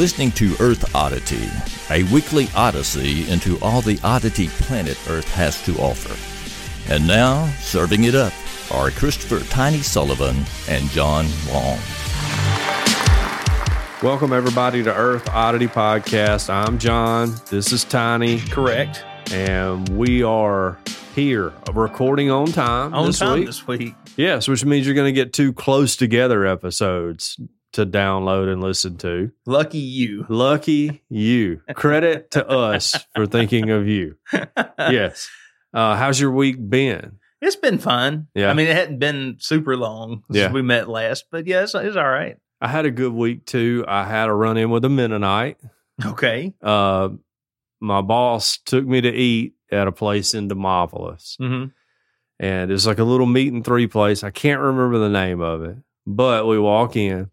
listening to Earth Oddity, a weekly odyssey into all the oddity planet Earth has to offer. And now, serving it up are Christopher Tiny Sullivan and John Long. Welcome, everybody, to Earth Oddity Podcast. I'm John. This is Tiny. Correct. And we are here recording on time On this time week. this week. Yes, which means you're going to get two close together episodes to download and listen to. Lucky you. Lucky you. Credit to us for thinking of you. Yes. Uh, how's your week been? It's been fun. Yeah. I mean, it hadn't been super long since Yeah. we met last, but yeah, it's, it's all right. I had a good week too. I had a run in with a Mennonite. Okay. Uh, my boss took me to eat at a place in Demopolis. hmm and it's like a little meat and three place. I can't remember the name of it, but we walk in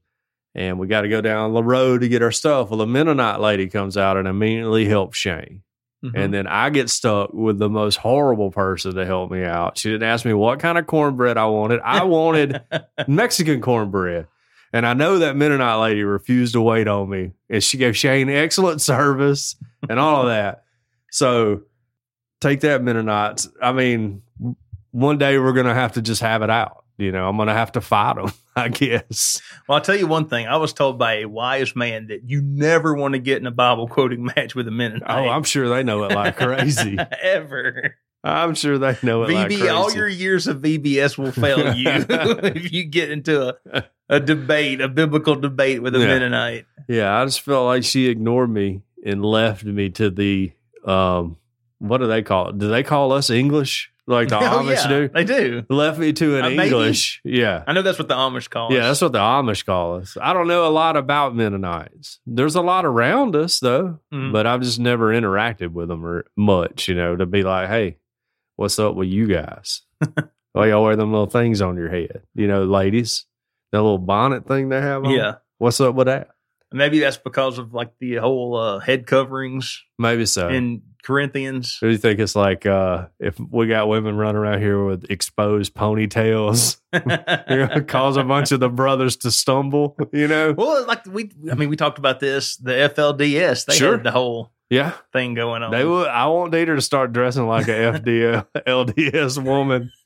and we got to go down the road to get our stuff. Well, the Mennonite lady comes out and immediately helps Shane. Mm-hmm. And then I get stuck with the most horrible person to help me out. She didn't ask me what kind of cornbread I wanted. I wanted Mexican cornbread. And I know that Mennonite lady refused to wait on me. And she gave Shane excellent service and all of that. So take that, Mennonites. I mean, one day we're going to have to just have it out. You know, I'm going to have to fight them, I guess. well, I'll tell you one thing. I was told by a wise man that you never want to get in a Bible quoting match with a Mennonite. Oh, I'm sure they know it like crazy. Ever. I'm sure they know it like crazy. all your years of VBS will fail you if you get into a, a debate, a biblical debate with a Yeah. Mennonite. Yeah, I just felt like she ignored me and left me to the um what do they call it? Do they call us English? Like the Oh, Amish yeah, do? They do. Left me to an Uh, maybe. English. Yeah. I know that's what the Amish call Yeah, us. that's what the Amish call us. I don't know a lot about Mennonites. There's a lot around us though, Mhm. but I've just never interacted with them or much, you know, to be like, hey, what's up with you guys? Why y'all wear them little things on your head? You know, ladies, that little bonnet thing they have on. Yeah. What's up with that? Maybe that's because of like the whole uh, head coverings Maybe so. in Corinthians. What do you think it's like uh, if we got women running around here with exposed ponytails? cause a bunch of the brothers to stumble, you know? well, like we, I mean, we talked about this. The FLDS, they Sure. had the whole Yeah. thing going on. They would I want Dieter to start dressing like a FDL LDS woman.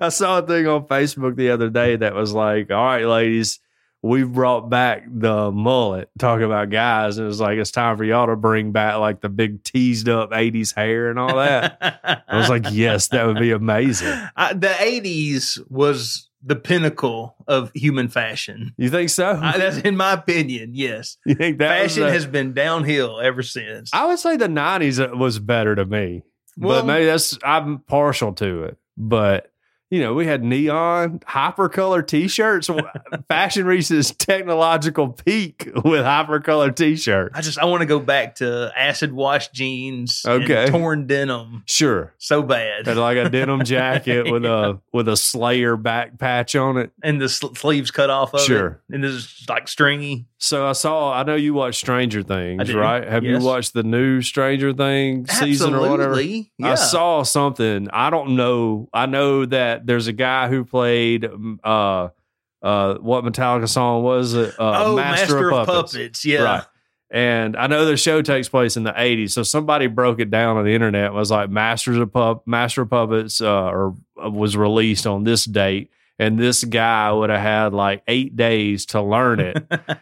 I saw a thing on Facebook the other day that was like, all right, ladies, we've brought back the mullet, talking about guys, and it was like it's time for y'all to bring back like the big teased up 80s hair and all that. I was like, yes, that would be amazing. I, the '80s was the pinnacle of human fashion. You think so? I, that's in my opinion. Yes, you think that fashion the- has been downhill ever since. I would say the '90s was better to me, Well- but maybe that's I'm partial to it. But you know, we had neon hypercolor T-shirts. Fashion reached its technological peak with hypercolor T-shirts. I just I want to go back to acid wash jeans, and Okay. torn denim, Sure, so bad, had like a denim jacket with a with a Slayer back patch on it. and the sl- sleeves cut off of Sure. it, and this is like stringy. So I saw. I know you watch Stranger Things, right? Have you watched the new Stranger Things season or whatever? Yeah. I saw something. I don't know. I know that there's a guy who played uh uh what Metallica song was it? Uh, oh, Master, of Puppets. Yeah, Right. And I know the show takes place in the 80s. So somebody broke it down on the internet and was like Masters of Pup Master of Puppets uh, or was released on this date. And this guy would have had like eight days to learn it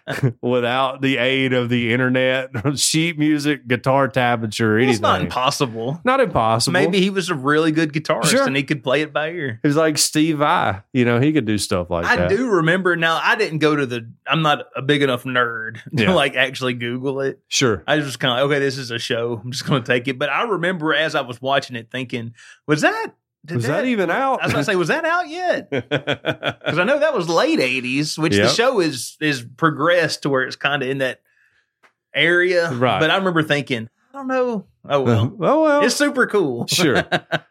without the aid of the internet, sheet music, guitar tablature, Well, anything. it's not impossible. Not impossible. Maybe he was a really good guitarist Sure. and he could play it by ear. Was like Steve I, You know, he could do stuff like I that. do remember now. I didn't go to the. I'm not a big enough nerd to Yeah. like actually Google it. Sure. I was just kind of like, okay, this is a show. I'm just going to take it. But I remember as I was watching it, thinking, was that did Was that even out? I was going to say, was that out yet? Because I know that was late '80s, which the show is is progressed to where it's kind of in that area. Right. But I remember thinking, I don't know. Oh well, well, well, it's super cool. Sure.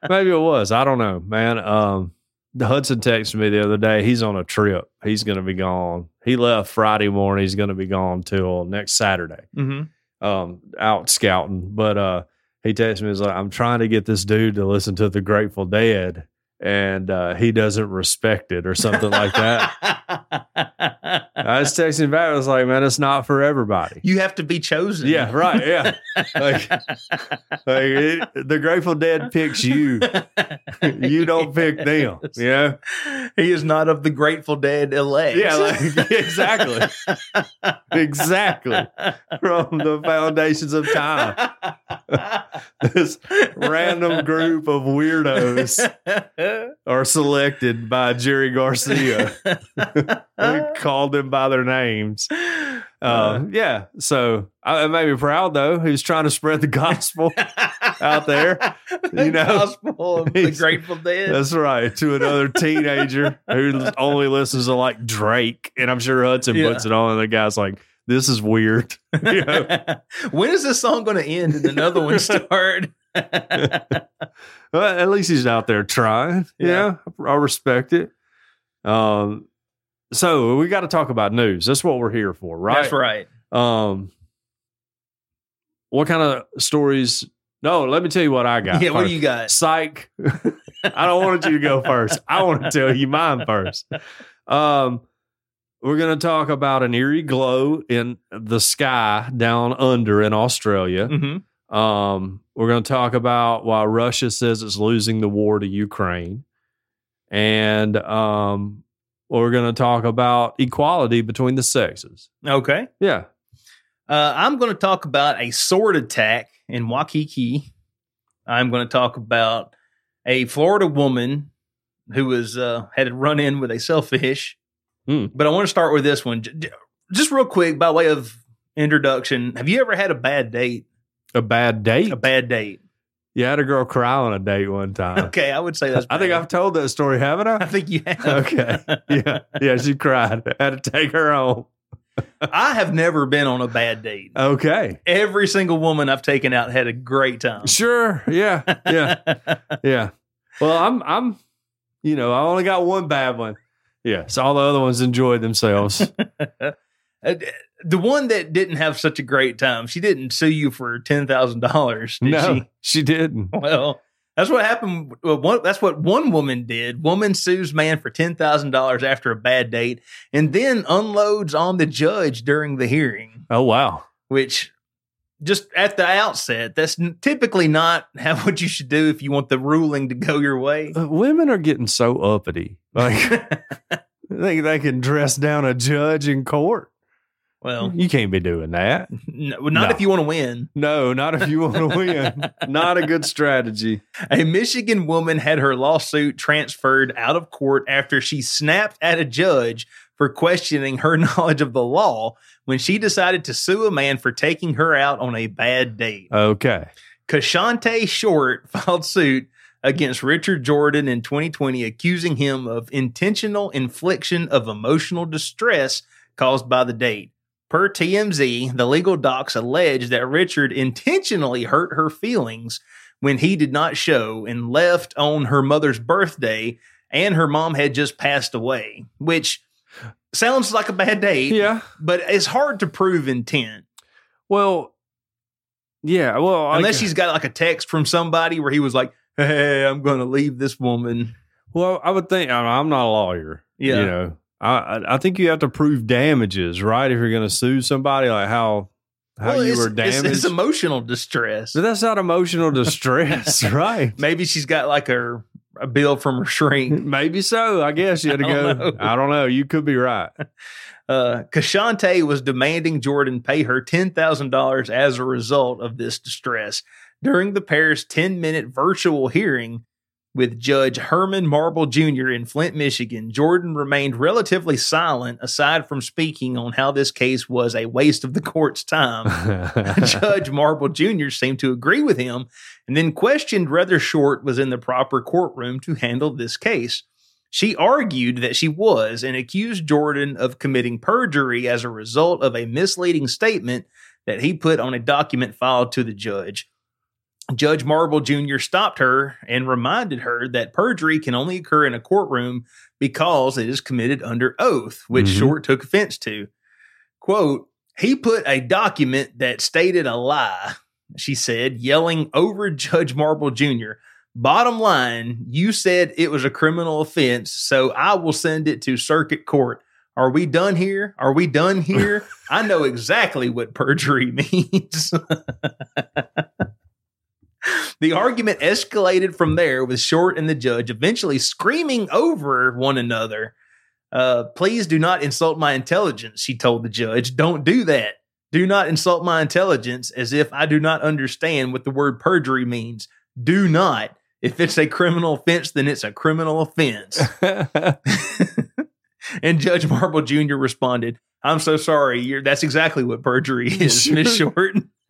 maybe it was. I don't know, man. Um, the Hudson texted me the other day. He's on a trip. He's going to be gone. He left Friday morning. He's going to be gone till next Saturday. hmm Um, out scouting. But uh, he texted me. He's like, I'm trying to get this dude to listen to the Grateful Dead. And uh, he doesn't respect it or something like that. I was texting back. I was like, man, it's not for everybody. you have to be chosen. Yeah, right. Yeah. Like, like it, the Grateful Dead picks you. You don't pick them. You know? he is not of the Grateful Dead elect. Yeah, like, exactly. Exactly. From the foundations of time. This random group of weirdos are selected by Jerry Garcia. we called them by their names. Um, yeah. So I, it made me proud, though. He was trying to spread the gospel. out there, you know, gospel of the he's- Grateful Dead. That's right. To another teenager who only listens to like Drake. And I'm sure Hudson Yeah. puts it on, and the guy's like, this is weird. You know? when is this song going to end and another one start? Well, at least he's out there trying. Yeah. Yeah, I respect it. Um, so we got to talk about news. That's what we're here for, right? That's right. Um, what kind of stories? No, let me tell you what I got. yeah, what do you got? Psych. I don't want you to go first. I want to tell you mine first. Um, we're going to talk about an eerie glow in the sky down under in Australia. hmm Um, we're going to talk about why Russia says it's losing the war to Ukraine. And um, we're going to talk about equality between the sexes. Okay. Yeah. Uh, I'm going to talk about a sword attack in Waikiki. I'm going to talk about a Florida woman who was uh, had run in with a sailfish. Hmm. But I want to start with this one, just real quick by way of introduction. Have you ever had a bad date? A bad date. A bad date. You had a girl cry on a date one time. Okay, I would say that's. I think. I've told that story, haven't I I? think you have. Okay. Yeah. Yeah. She cried. Had to take her home. I have never been on a bad date. Okay. Every single woman I've taken out had a great time. Sure. Yeah. Yeah. Yeah. Well, I'm, I'm, you know, I only got one bad one. Yeah. So all the other ones enjoyed themselves. Uh, Uh, the one that didn't have such a great time, she didn't sue you for ten thousand dollars, no, she? she didn't. Well, that's what happened. Well, one, that's what one woman did. Woman sues man for ten thousand dollars after a bad date, and then unloads on the judge during the hearing. Oh, wow. Which, just at the outset, that's typically not how what you should do if you want the ruling to go your way. Uh, women are getting so uppity. Like, they, they can dress down a judge in court. Well, You can't be doing that. no, not No. if you want to win. No, not if you want to win. Not a good strategy. A Michigan woman had her lawsuit transferred out of court after she snapped at a judge for questioning her knowledge of the law when she decided to sue a man for taking her out on a bad date. Okay. Kashante Short filed suit against Richard Jordan in 2020, accusing him of intentional infliction of emotional distress caused by the date. Per TMZ, the legal docs allege that Richard intentionally hurt her feelings when he did not show and left on her mother's birthday, and her mom had just passed away, which sounds like a bad date, Yeah. but it's hard to prove intent. Well, yeah. Well, I- Unless she's got like a text from somebody where he was like, "Hey, I'm going to leave this woman." Well, I would think I- I'm not a lawyer. Yeah. You know, I I- think you have to prove damages, right? If you're going to sue somebody, like how how Well, you it's, were it's- damaged. It's, emotional distress. but that's not emotional distress, right? Maybe she's got like her a bill from her shrink. Maybe so. I guess you had to go. know. I don't know. You could be right. Uh, Kashante was demanding Jordan pay her ten thousand dollars as a result of this distress during the pair's ten minute virtual hearing. With Judge Herman Marable Jr. in Flint, Michigan, Jordan remained relatively silent aside from speaking on how this case was a waste of the court's time. Judge Marable Jr. seemed to agree with him and then questioned whether Short was in the proper courtroom to handle this case. She argued that she was and accused Jordan of committing perjury as a result of a misleading statement that he put on a document filed to the judge. Judge Marable Jr. stopped her and reminded her that perjury can only occur in a courtroom because it is committed under oath, which Mhm. Short took offense to. Quote, he put a document that stated a lie, she said, yelling over Judge Marable Jr. Bottom line, you said it was a criminal offense, so I will send it to circuit court. Are we done here? Are we done here? I know exactly what perjury means. the argument escalated from there with Short and the judge eventually screaming over one another. Uh, please do not insult my intelligence, she told the judge. Don't do that. Do not insult my intelligence as if I do not understand what the word perjury means. Do not. If it's a criminal offense, then it's a criminal offense. and Judge Marable Jr. responded, I'm so sorry. You're, that's exactly what perjury is. Miss Short.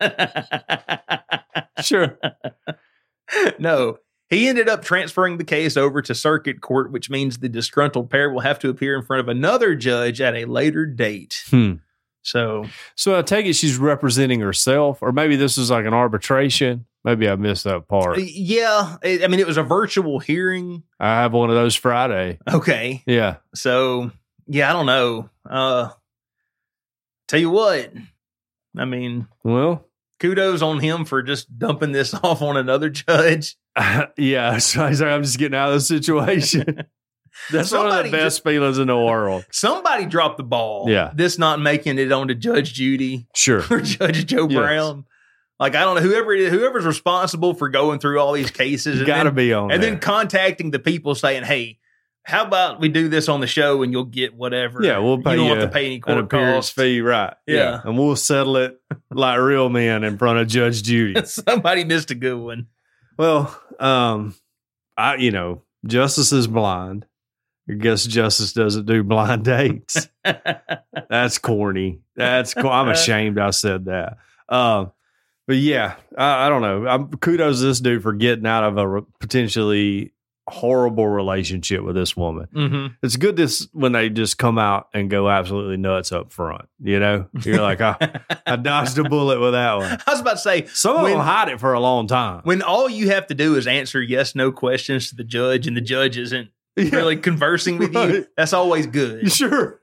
sure. no. He ended up transferring the case over to circuit court, which means the disgruntled pair will have to appear in front of another judge at a later date. Hmm. So, So I take it she's representing herself, or maybe this is like an arbitration. Maybe I missed that part. yeah, I I mean, it was a virtual hearing. I have one of those Friday. Okay. Yeah. So, yeah, I don't know. Uh, tell you what, I mean, Well, kudos on him for just dumping this off on another judge. yeah. So I I'm just getting out of the situation. That's one of the best feelings in the world. Somebody dropped the ball. Yeah. This not making it onto Judge Judy Sure. or Judge Joe Yes. Brown. Like, I don't know, whoever it is, whoever's responsible for going through all these cases and, Got to be on and there. then contacting the people saying, hey, how about we do this on the show and you'll get whatever? Yeah, we'll pay You don't you have to pay any an court appearance costs. fee, right? Yeah. and we'll settle it like real men in front of Judge Judy. Somebody missed a good one. well, um, I you know justice is blind. I guess justice doesn't do blind dates. That's corny. That's co- I'm ashamed I said that. Um, but yeah, I, I don't know. I'm kudos to this dude for getting out of a potentially horrible relationship with this woman. mm-hmm. It's good this when they just come out and go absolutely nuts up front. You know, you're like, I, I dodged a bullet with that one. I was about to say, Some of them hide it for a long time. when all you have to do is answer yes, no questions to the judge, and the judge isn't really conversing with you, that's always good. sure.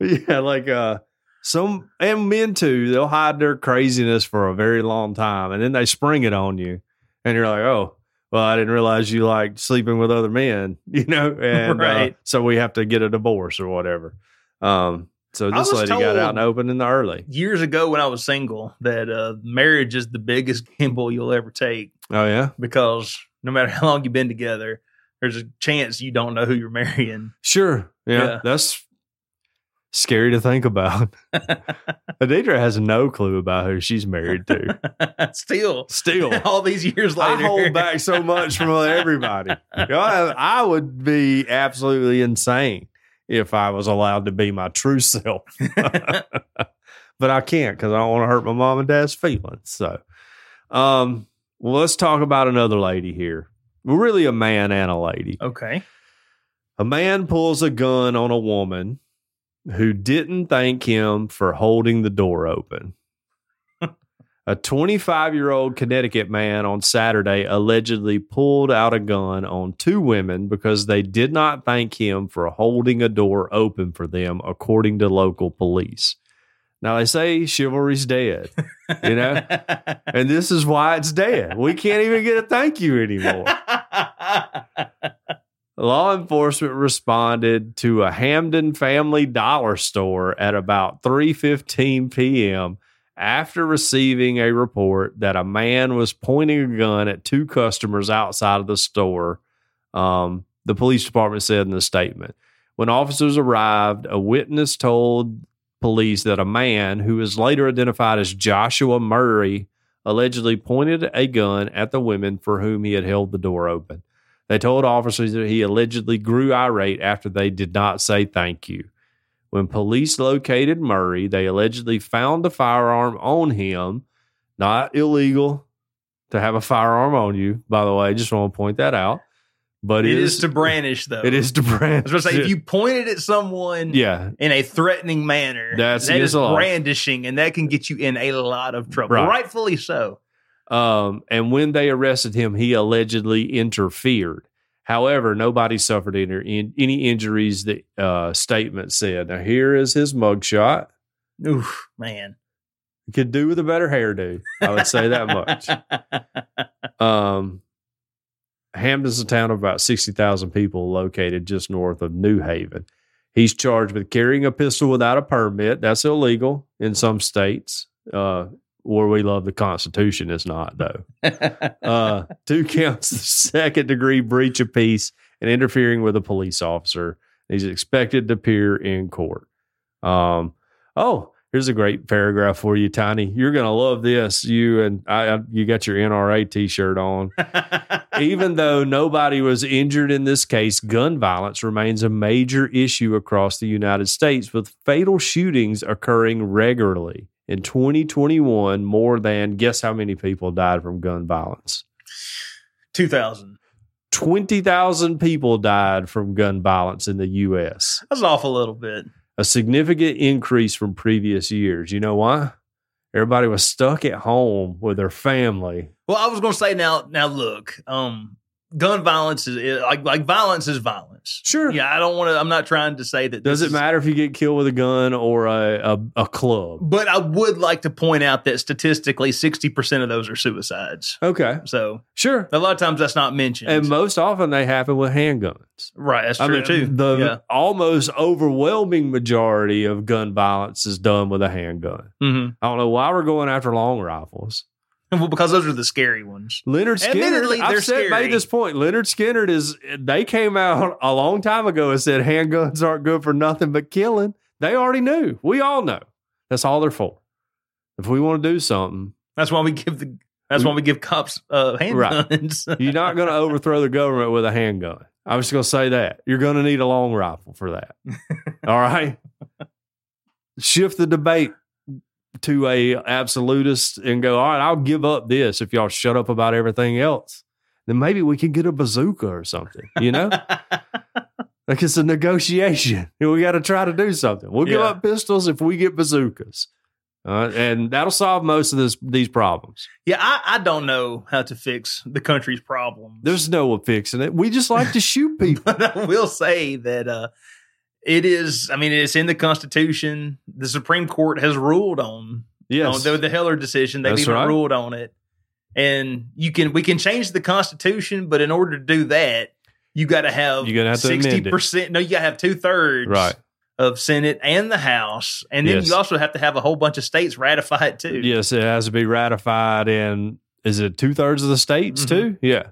yeah, like uh some and men too, they'll hide their craziness for a very long time and then they spring it on you and you're like, "Oh, well, I didn't realize you liked sleeping with other men," you know, and uh, Right. so we have to get a divorce or whatever. Um so this lady got out and opened in the early. Years ago, when I was single, that uh, marriage is the biggest gamble you'll ever take Oh yeah. because no matter how long you've been together, there's a chance you don't know who you're marrying. Sure. Yeah. Yeah. That's scary to think about. Adidra has no clue about who she's married to. Still, Still. all these years later, I hold back so much from everybody. You know, I, I would be absolutely insane if I was allowed to be my true self. but I can't because I don't want to hurt my mom and dad's feelings. So, um, well, let's talk about another lady here. Well, really, a man and a lady. okay. A man pulls a gun on a woman who didn't thank him for holding the door open. a 25 year old Connecticut man on Saturday allegedly pulled out a gun on two women because they did not thank him for holding a door open for them, according to local police. Now, they say chivalry's dead, you know, and this is why it's dead. We can't even get a thank you anymore. Law enforcement responded to a Hamden Family Dollar store at about 3:15 p.m. after receiving a report that a man was pointing a gun at two customers outside of the store. Um, the police department said in the statement. When officers arrived, a witness told police that a man who was later identified as Joshua Murray allegedly pointed a gun at the women for whom he had held the door open. They told officers that he allegedly grew irate after they did not say thank you. When police located Murray, they allegedly found a firearm on him. Not illegal to have a firearm on you, by the way. I Just want to point that out. But it is to brandish, though. it is to brandish. I was going to say, if you pointed at someone yeah, in a threatening manner, That's that is brandishing, and that can get you in a lot of trouble. Right. Rightfully so. Um, and when they arrested him, he allegedly interfered. However, nobody suffered any, any injuries. The uh, statement said. Now here is his mugshot. Oof, man. Could do with a better hairdo. I would say that much. Um, Hamden's a town of about 60,000 people located just north of New Haven. He's charged with carrying a pistol without a permit. That's illegal in some states. Uh, where we love the Constitution is not, though. Uh, two counts of second degree breach of peace and interfering with a police officer. He's expected to appear in court. Um, oh, here's a great paragraph for you, Tiny. You're gonna love this. You and I, you got your NRA T-shirt on. Even though nobody was injured in this case, gun violence remains a major issue across the United States, with fatal shootings occurring regularly. In 2021, more than guess how many people died from gun violence? 2000. 20,000 people died from gun violence in the U.S., That's off a little bit. a significant increase from previous years. You know why? Everybody was stuck at home with their family. Well, I was going to say now. Now look, um, gun violence is is- like like violence is violence. Sure. Yeah, I don't want to. I'm not trying to say that. Does this it is- matter if you get killed with a gun or a, a, a club? But I would like to point out that statistically, 60 percent of those are suicides. Okay. So Sure. a lot of times that's not mentioned. And most often they happen with handguns. right, that's I true mean, too. the yeah. almost overwhelming majority of gun violence is done with a handgun. hmm I don't know why we're going after long rifles. Well, because those are the scary ones. Lynyrd Skynyrd, I've said, made this point. Lynyrd Skynyrd is, they came out a long time ago and said handguns aren't good for nothing but killing. They already knew. We all know. That's all they're for. If we want to do something, That's why we give the. That's why we give cops uh, Right. handguns. you're not going to overthrow the government with a handgun. I was going to say that. You're going to need a long rifle for that. all right. Shift the debate to a absolutist and go, all right, I'll give up this if y'all shut up about everything else. Then maybe we can get a bazooka or something, you know? like it's a negotiation. We got to try to do something. We'll give Yeah. up pistols if we get bazookas. Uh, and that'll solve most of this these problems. yeah, I, I don't know how to fix the country's problems. There's no one fixing it. We just like to shoot people. I will say that uh, it is. I mean, it's in the Constitution. The Supreme Court has ruled on Yes. on the, the Heller decision. They've That's even right. ruled on it, and you can we can change the Constitution, but in order to do that, you got to have gonna have to sixty percent. No, you got to have two thirds Right. of Senate and the House, and then Yes. you also have to have a whole bunch of states ratify it too. Yes, it has to be ratified in is it two thirds of the states Mhm. too? Yeah.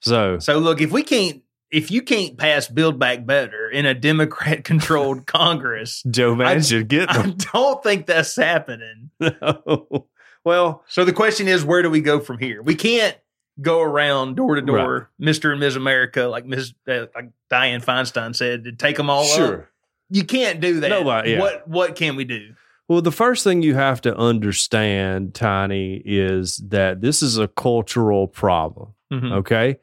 So So look, if we can't, if you can't pass Build Back Better in a Democrat controlled Congress, Joe Manchin should get I don't think that's happening. well, So the question is, where do we go from here? We can't go around door to door, Mister and Ms. America, like Ms. Uh, like Dianne Feinstein said, to take them all up. sure. You can't do that. Nobody- yeah. What What can we do? Well, the first thing you have to understand, Tiny, is that this is a cultural problem. Mhm. Okay.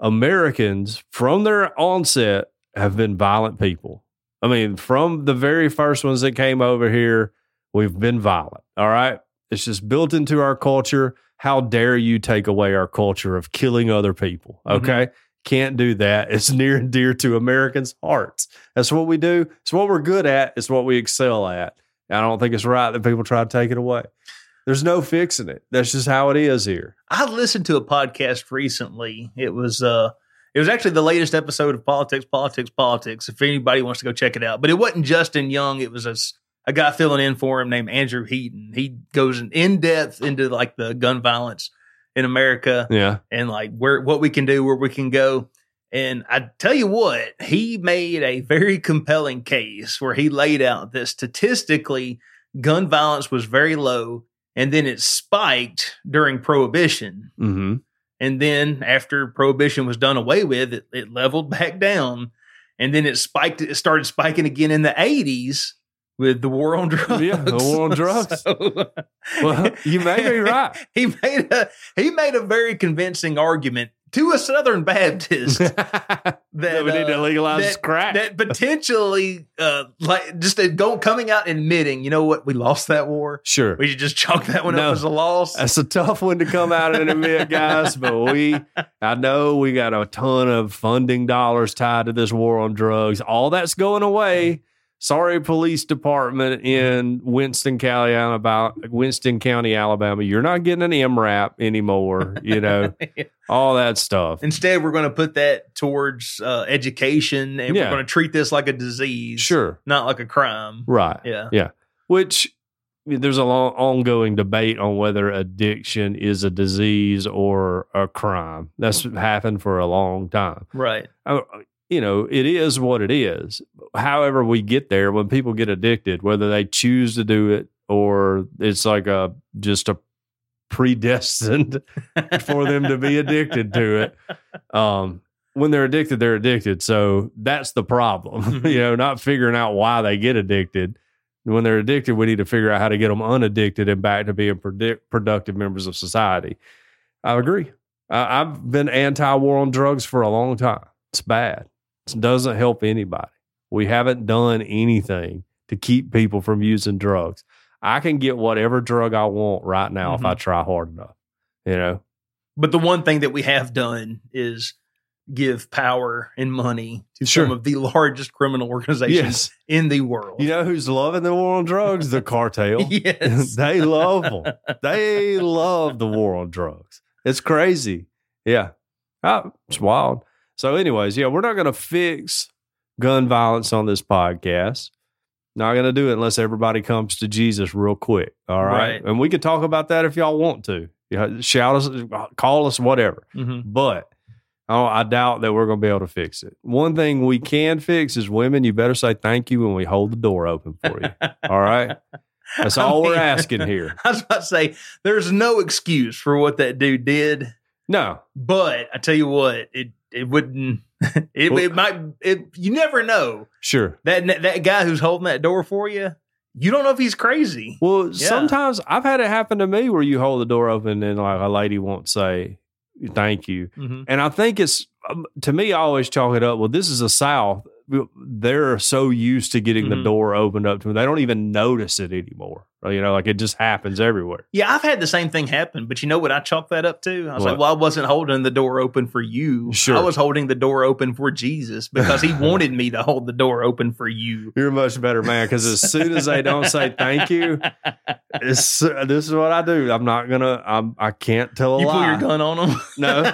Americans from their onset have been violent people. I mean, from the very first ones that came over here, we've been violent. All right. It's just built into our culture. How dare you take away our culture of killing other people? Mm-hmm. Okay. Can't do that. It's near and dear to Americans' hearts. That's what we do. It's what we're good at. It's what we excel at. I don't think it's right that people try to take it away. There's no fixing it. That's just how it is here. I listened to a podcast recently. It was uh it was actually the latest episode of Politics, Politics, Politics. If anybody wants to go check it out, but it wasn't Justin Young. It was a guy filling in for him named Andrew Heaton. He goes in, in depth into like the gun violence in America Yeah. and like where what we can do, where we can go. And I tell you what, he made a very compelling case where he laid out that statistically gun violence was very low and then it spiked during prohibition. Mm-hmm. And then after prohibition was done away with, it, it leveled back down. And then it spiked, it started spiking again in the 80s with the war on drugs. Yeah, the war on drugs. So- Well, you may be right. he made a he made a very convincing argument to a Southern Baptist that, that we need to uh, legalize that- crack. that potentially uh like just going coming out admitting, you know what, we lost that war. sure. We should just chalk that one No. up as a loss. That's a tough one to come out and admit, guys. But we, I know we got a ton of funding dollars tied to this war on drugs. All that's going away. Sorry, police department in Winston County, Alabama, Winston County, Alabama, you're not getting an MRAP anymore. You know, all that stuff. Instead, we're going to put that towards uh, education, and Yeah. we're going to treat this like a disease, Sure, not like a crime. right. Yeah. Yeah. Which there's a long ongoing debate on whether addiction is a disease or a crime. That's happened for a long time. Right. Uh, you know, it is what it is. However, we get there when people get addicted, whether they choose to do it or it's like a just a predestined for them to be addicted to it. Um, when they're addicted, they're addicted. So that's the problem. Mhm. you know, not figuring out why they get addicted. When they're addicted, we need to figure out how to get them unaddicted and back to being predict- productive members of society. I agree. I, I've been anti-war on drugs for a long time. It's bad. Doesn't help anybody. We haven't done anything to keep people from using drugs. I can get whatever drug I want right now if I try hard enough. You know, But the one thing that we have done is give power and money to Sure. some of the largest criminal organizations yes. in the world. You know who's loving the war on drugs? The cartel. yes. they love them. They love the war on drugs. It's crazy. Yeah. Ah, it's wild. So, anyways, yeah, we're not going to fix gun violence on this podcast. Not going to do it unless everybody comes to Jesus real quick. All right? Right. And we can talk about that if y'all want to. Shout us, call us, whatever. Mhm. But oh, I doubt that we're going to be able to fix it. One thing we can fix is women, you better say thank you when we hold the door open for you. All right? That's I all we're asking here. I was about to say, there's no excuse for what that dude did, No, but I tell you what, it it wouldn't. It, Well- it might. It you never know sure. that that guy who's holding that door for you. You don't know if he's crazy. Well, Yeah. sometimes I've had it happen to me where you hold the door open and like a lady won't say thank you. Mhm. And I think it's um, to me, I always chalk it up. Well, this is a South. They're so used to getting the Mhm. door opened up to them, they don't even notice it anymore. You know, like it just happens everywhere. Yeah, I've had the same thing happen, but you know what I chalk that up to? I was What? like, well, I wasn't holding the door open for you. Sure. I was holding the door open for Jesus because he wanted me to hold the door open for you. You're a much better man because as soon as they don't say thank you, it's, uh, this is what I do. I'm not gonna. I'm. I can't tell a You lie. pull your gun on him? No.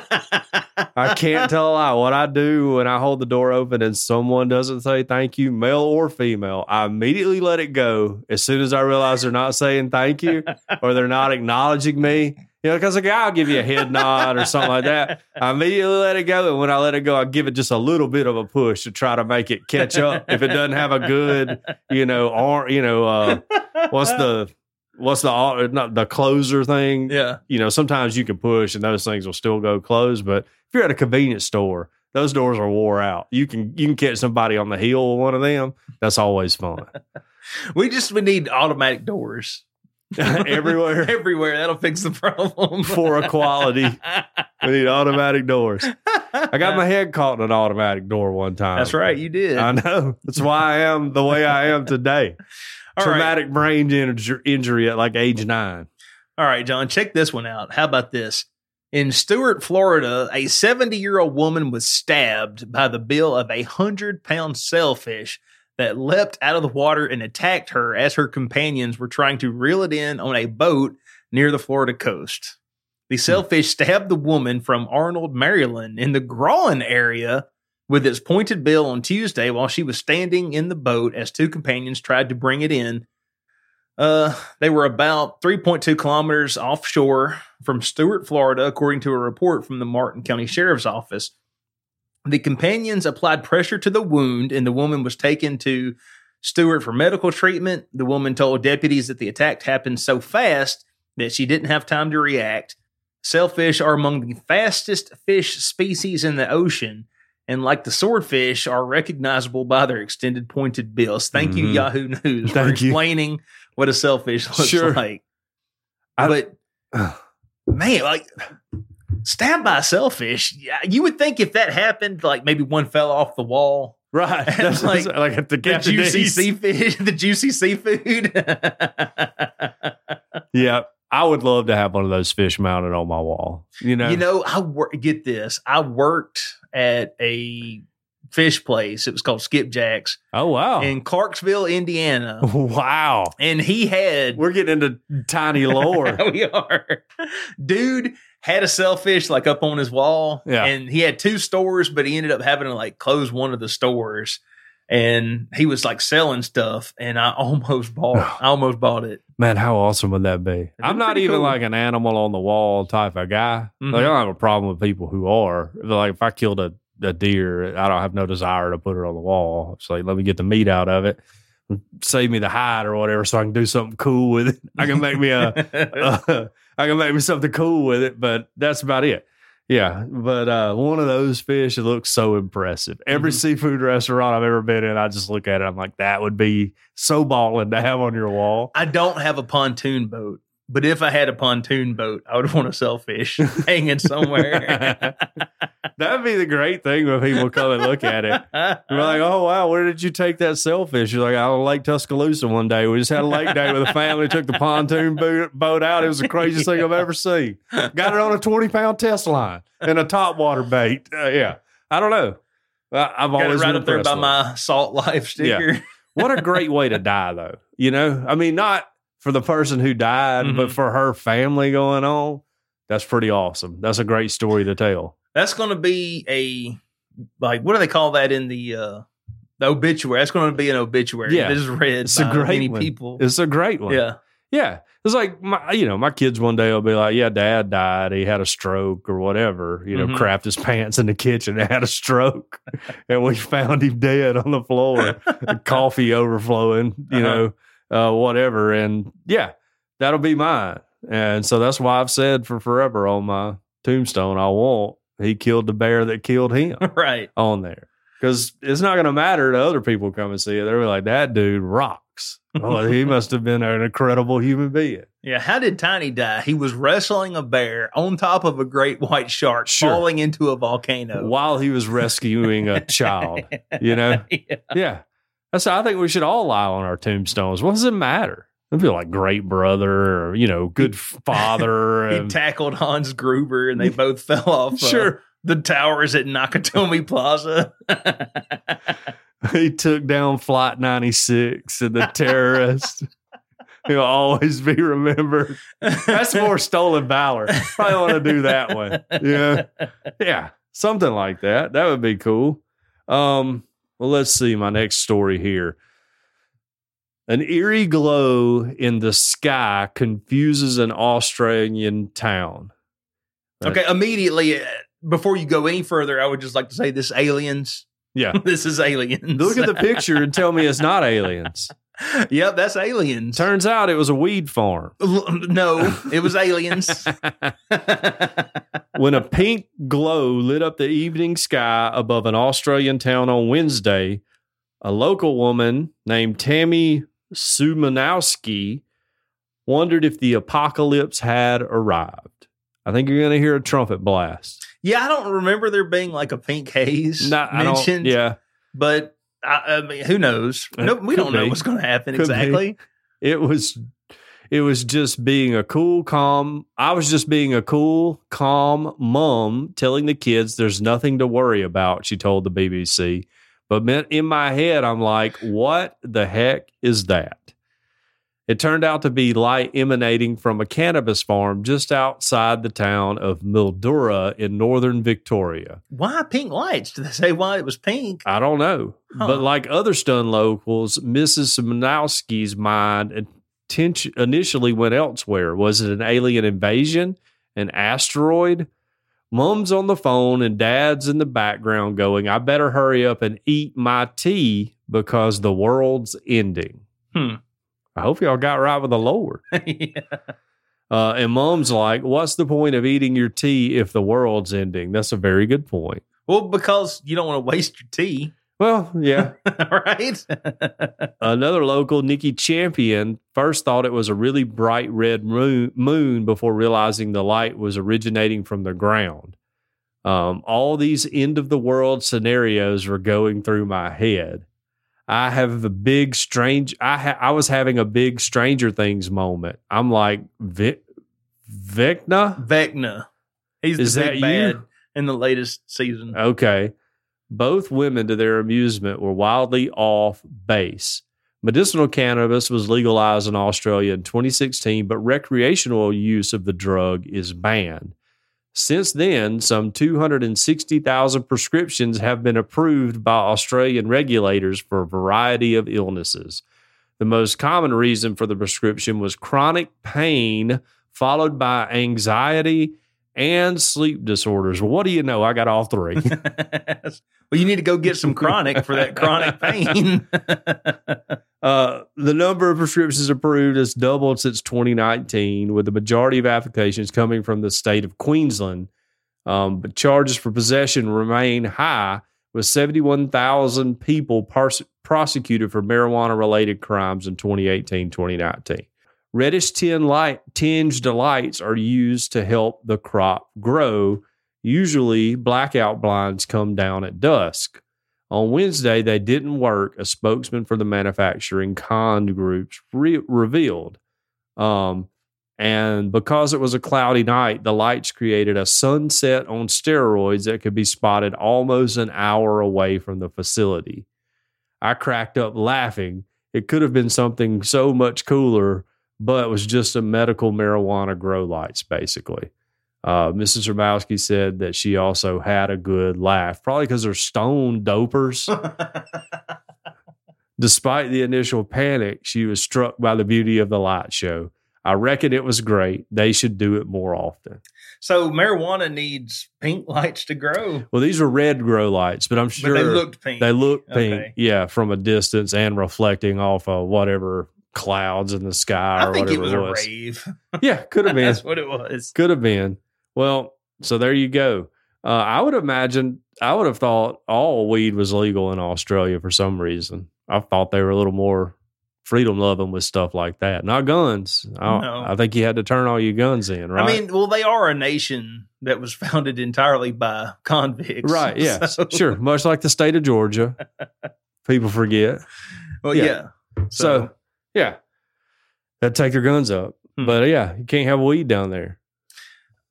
I can't tell a lie. What I do when I hold the door open and someone doesn't say thank you, male or female, I immediately let it go as soon as I realize they're not saying thank you or they're not acknowledging me. You know, because a I'll give you a head nod or something like that. I immediately let it go. And when I let it go, I give it just a little bit of a push to try to make it catch up. If it doesn't have a good, you know, arm, you know, uh, what's the, what's the, not the closer thing? yeah. you know, sometimes you can push and those things will still go close. But if you're at a convenience store, those doors are wore out. You can you can catch somebody on the heel of one of them. That's always fun. We just we need automatic doors Everywhere Everywhere. That'll fix the problem. for equality, we need automatic doors. I got my head caught in an automatic door one time. That's right. You did. I know. That's why I am the way I am today. All right. Traumatic brain injury at like age nine. All right, John, check this one out. How about this? In Stuart, Florida, a 70 year old woman was stabbed by the bill of a 100 pound sailfish that leapt out of the water and attacked her as her companions were trying to reel it in on a boat near the Florida coast. The hmm. sailfish stabbed the woman from Arnold, Maryland, in the Groen area with its pointed bill on Tuesday while she was standing in the boat as two companions tried to bring it in. Uh, they were about 3.2 kilometers offshore from Stuart, Florida, according to a report from the Martin County Sheriff's Office. The companions applied pressure to the wound, and the woman was taken to Stuart for medical treatment. The woman told deputies that the attack happened so fast that she didn't have time to react. Sailfish are among the fastest fish species in the ocean, and like the swordfish, are recognizable by their extended pointed bills. Thank you, Mhm. Yahoo News, for Thank you. explaining what a sailfish looks Sure. like. I- but man, like stabbed by a sailfish, yeah, you would think if that happened, like maybe one fell off the wall. Right. That's Like, like, at the, The juicy seafood, the juicy seafood. Yeah. I would love to have one of those fish mounted on my wall. You know? You know, I wor- get this. I worked at a fish place. It was called Skipjack's Oh wow. in Clarksville, Indiana. wow. And he had We're getting into tiny lore. we are. Dude had a sailfish like up on his wall. Yeah. And he had two stores, but he ended up having to like close one of the stores. And he was like selling stuff. And I almost bought I almost bought it. Man, how awesome would that be? I'm not even cool. like an animal on the wall type of guy. Mhm. Like I don't have a problem with people who are. Like if I killed a, a deer, I don't have no desire to put it on the wall. It's like let me get the meat out of it, save me the hide or whatever, so I can do something cool with it. I can make me a, uh, I can make me something cool with it, but that's about it. Yeah, but uh, one of those fish it looks so impressive. Every Mhm. seafood restaurant I've ever been in, I just look at it. I'm like, that would be so balling to have on your wall. I don't have a pontoon boat. But if I had a pontoon boat, I would want to sailfish hanging somewhere. That'd be the great thing when people come and look at it. You're like, oh wow, where did you take that sailfish? You're like, out on Lake Tuscaloosa one day. We just had a lake day with a family. Took the pontoon boat, boat out. It was the craziest thing I've ever seen. Got it on a 20 pound test line and a top water bait. Uh, yeah, I don't know. I, it always right been up there by impressed with it. my salt life sticker. What a great way to die, though. You know, I mean, not for the person who died, Mhm. but for her family going on. That's pretty awesome. That's a great story to tell. That's going to be a like what do they call that in the uh the obituary? That's going to be an obituary. Yeah. it is read It's a great many one. people. It's a great one. yeah, Yeah. It's like my you know, my kids one day will be like, Yeah, dad died, he had a stroke or whatever, you know, Mhm. crapped his pants in the kitchen and had a stroke. and we found him dead on the floor, coffee overflowing, you know, uh, whatever. And yeah, that'll be mine. And so that's why I've said for forever on my tombstone, I want he killed the bear that killed him right. on there. Because it's not going to matter to other people come and see it. They're like, that dude rocks. Oh, he must have been an incredible human being. Yeah, how did Tiny die? He was wrestling a bear on top of a great white shark, Sure. falling into a volcano. While he was rescuing a child, you know? Yeah. Yeah. That's I think we should all lie on our tombstones. What does it matter? I feel like great brother or, you know, good father. He and, tackled Hans Gruber, and they both fell off uh, sure. the towers at Nakatomi Plaza. He took down Flight 96 and the terrorist. He'll always be remembered. That's more stolen valor. Probably want to do that one. Yeah. Yeah. Something like that. That would be cool. Um, well, let's see my next story here. An eerie glow in the sky confuses an Australian town. Okay, immediately uh, before you go any further, I would just like to say this aliens. Yeah. this is aliens. Look at the picture and tell me it's not aliens. yep, that's aliens. Turns out it was a weed farm. No, it was aliens. when a pink glow lit up the evening sky above an Australian town on Wednesday, a local woman named Tammy Sumanowski wondered if the apocalypse had arrived. I think you're going to hear a trumpet blast. yeah, I don't remember there being like a pink haze No, I don't- mentioned. yeah, but I, I mean, who knows? Uh, no, we could don't know be. what's going to happen Could be. exactly. it was. It was just being a cool, calm. I was just being a cool, calm mom telling the kids there's nothing to worry about, she told the BBC. But in my head, I'm like, what the heck is that? It turned out to be light emanating from a cannabis farm just outside the town of Mildura in northern Victoria. Why pink lights? Did they say why it was pink? I don't know. Huh. But like other stunned locals, Mrs. Simonowski's mind attention initially went elsewhere. Was it an alien invasion? An asteroid? Mom's on the phone and dad's in the background going, I better hurry up and eat my tea because the world's ending. Hmm. I hope y'all got right with the Lord. yeah. Uh, and mom's like, What's the point of eating your tea if the world's ending? That's a very good point. Well, because you don't want to waste your tea, Well, yeah. right? Another local, Nikki Champion, first thought it was a really bright red moon, moon before realizing the light was originating from the ground. Um, all these end of the world scenarios were going through my head. I have a big strange. I ha- I was having a big Stranger Things moment. I'm like, Vic, Vecna, Vecna. He's Is the that big you? bad in the latest season. okay, Both women, to their amusement, were wildly off base. Medicinal cannabis was legalized in Australia in 2016, but recreational use of the drug is banned. Since then, some 260,000 prescriptions have been approved by Australian regulators for a variety of illnesses. The most common reason for the prescription was chronic pain, followed by anxiety and sleep disorders. Well, what do you know? I got all three. well, you need to go get some chronic for that chronic pain. Uh, the number of prescriptions approved has doubled since 2019, with the majority of applications coming from the state of Queensland. Um, but charges for possession remain high, with 71,000 people pars- prosecuted for marijuana related crimes in 2018 2019. Reddish tinged lights are used to help the crop grow. Usually, blackout blinds come down at dusk. On Wednesday, they didn't work, a spokesman for the manufacturing Cann Groups re- revealed. Um, and because it was a cloudy night, the lights created a sunset on steroids that could be spotted almost an hour away from the facility. I cracked up laughing. It could have been something so much cooler, but it was just a medical marijuana grow lights, basically. Uh, Mrs. Rabowski said that she also had a good laugh, probably because they're stone dopers. Despite the initial panic, she was struck by the beauty of the light show. I reckon it was great. They should do it more often. so marijuana needs pink lights to grow. Well, these are red grow lights, but I'm sure But they looked pink. they look pink. Okay. Yeah, from a distance and reflecting off of whatever clouds in the sky or I think it whatever was it a was. rave. Yeah, could have been. That's what it was. Could have been. Well, so there you go. Uh, I would imagine, I would have thought all weed was legal in Australia for some reason. I thought they were a little more freedom loving with stuff like that. Not guns. I, No. I think you had to turn all your guns in, right? I mean, well, they are a nation that was founded entirely by convicts. right. Yeah. So- Sure. Much like the state of Georgia. People forget. Well, Yeah. yeah. So, yeah, they'd take their guns up. Hmm. But yeah, you can't have weed down there.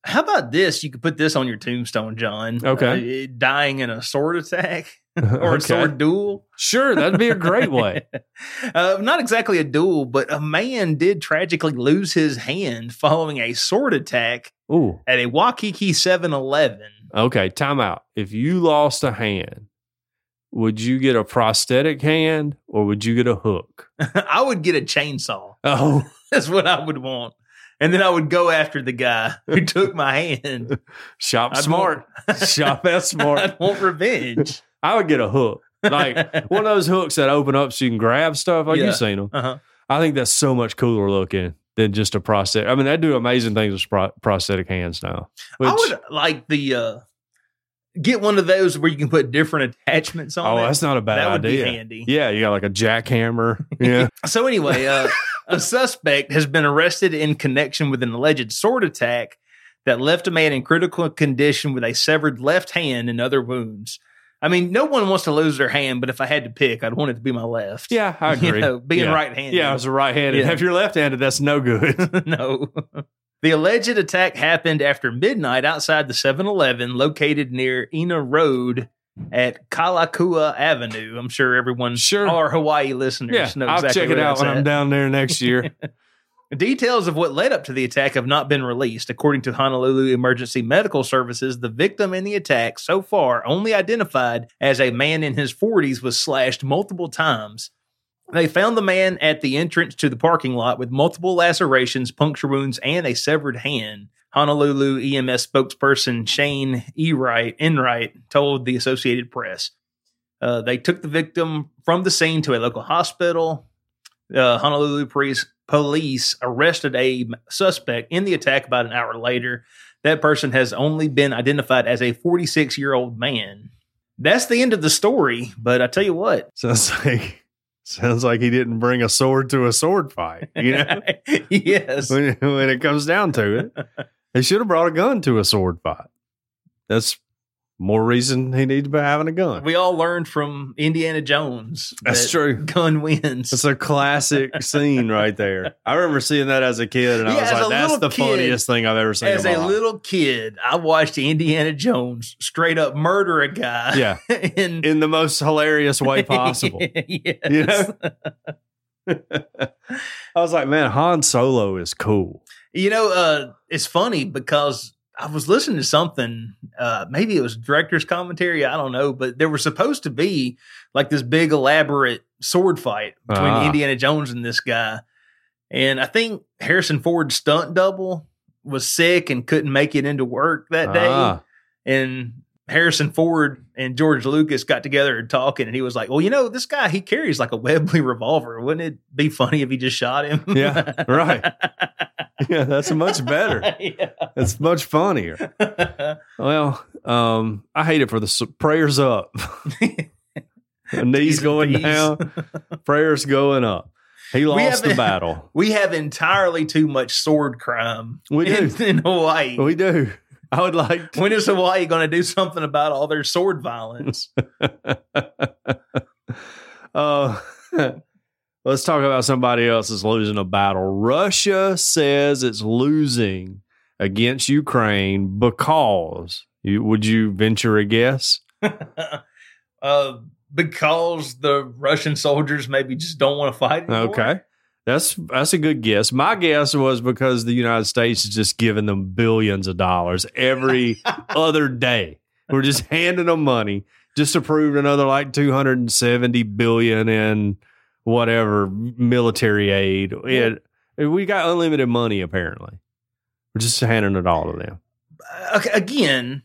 How about this? You could put this on your tombstone, John. Okay. Uh, dying in a sword attack or a sword duel. Sure, that'd be a great way. uh, not exactly a duel, but a man did tragically lose his hand following a sword attack Ooh. at a Waikiki 7 Eleven. Okay, time out. If you lost a hand, would you get a prosthetic hand or would you get a hook? I would get a chainsaw. Oh, That's what I would want. And then I would go after the guy who took my hand. shop I'd smart. shop that smart. I'd want revenge. I would get a hook. Like one of those hooks that open up so you can grab stuff. Like Yeah. you've seen them. uh-huh. I think that's so much cooler looking than just a prosthetic. I mean, they do amazing things with pro- prosthetic hands now. Which, I would like the uh get one of those where you can put different attachments on oh, it. that's not a bad that would idea. be handy. Yeah, you got like a jackhammer. Yeah. So anyway, uh, a suspect has been arrested in connection with an alleged sword attack that left a man in critical condition with a severed left hand and other wounds. I mean, no one wants to lose their hand, but if I had to pick, I'd want it to be my left. yeah, I You agree. know, being yeah. right-handed. Yeah, as a right handed. Yeah. If you're left handed, that's no good. no. The alleged attack happened after midnight outside the 7 Eleven located near Ena Road at Kalakaua Avenue. I'm sure everyone, Sure. our Hawaii listeners yeah, know I'll exactly check it out when I'm down there next year. Details of what led up to the attack have not been released. According to Honolulu Emergency Medical Services, the victim in the attack, so far only identified as a man in his 40s, was slashed multiple times. They found the man at the entrance to the parking lot with multiple lacerations, puncture wounds, and a severed hand. Honolulu EMS spokesperson Shayne Enright, Enright told the Associated Press. Uh, they took the victim from the scene to a local hospital. Uh, Honolulu police, police arrested a suspect in the attack about an hour later. That person has only been identified as a 46 year old man. That's the end of the story. But I tell you what, sounds like sounds like he didn't bring a sword to a sword fight. You know, yes, when, when it comes down to it, he should have brought a gun to a sword fight. That's more reason he needs to be having a gun. We all learned from Indiana Jones. That's that true. Gun wins. It's a classic scene right there. I remember seeing that as a kid, and I was like, "That's the kid- funniest thing I've ever seen." As a life. little kid, I watched Indiana Jones straight up murder a guy. yeah, in, in the most hilarious way possible. yes. You know? I was like, "Man, Han Solo is cool." You know, uh, it's funny because I was listening to something, uh, maybe it was director's commentary, I don't know, but there was supposed to be like this big elaborate sword fight between Ah. Indiana Jones and this guy. And I think Harrison Ford's stunt double was sick and couldn't make it into work that day. Ah, And Harrison Ford and George Lucas got together and talking, and he was like, "Well, you know, this guy he carries like a Webley revolver. Wouldn't it be funny if he just shot him?" Yeah, right. yeah, that's much better. yeah. It's much funnier. Well, um, I hate it for the s- prayers up, knees going down, prayers going up. He lost the haven't- battle. we have entirely too much sword crime We in, do. in Hawaii. We do. I would like. To, when is Hawaii going to do something about all their sword violence? uh, let's talk about somebody else that's losing a battle. Russia says it's losing against Ukraine because. You, would you venture a guess? uh, because the Russian soldiers maybe just don't want to fight. Anymore? Okay. That's that's a good guess. My guess was because the United States is just giving them billions of dollars every other day. We're just handing them money, just approved another like 270 billion in whatever military aid. It, we got unlimited money apparently. We're just handing it all to them. Uh, okay, again,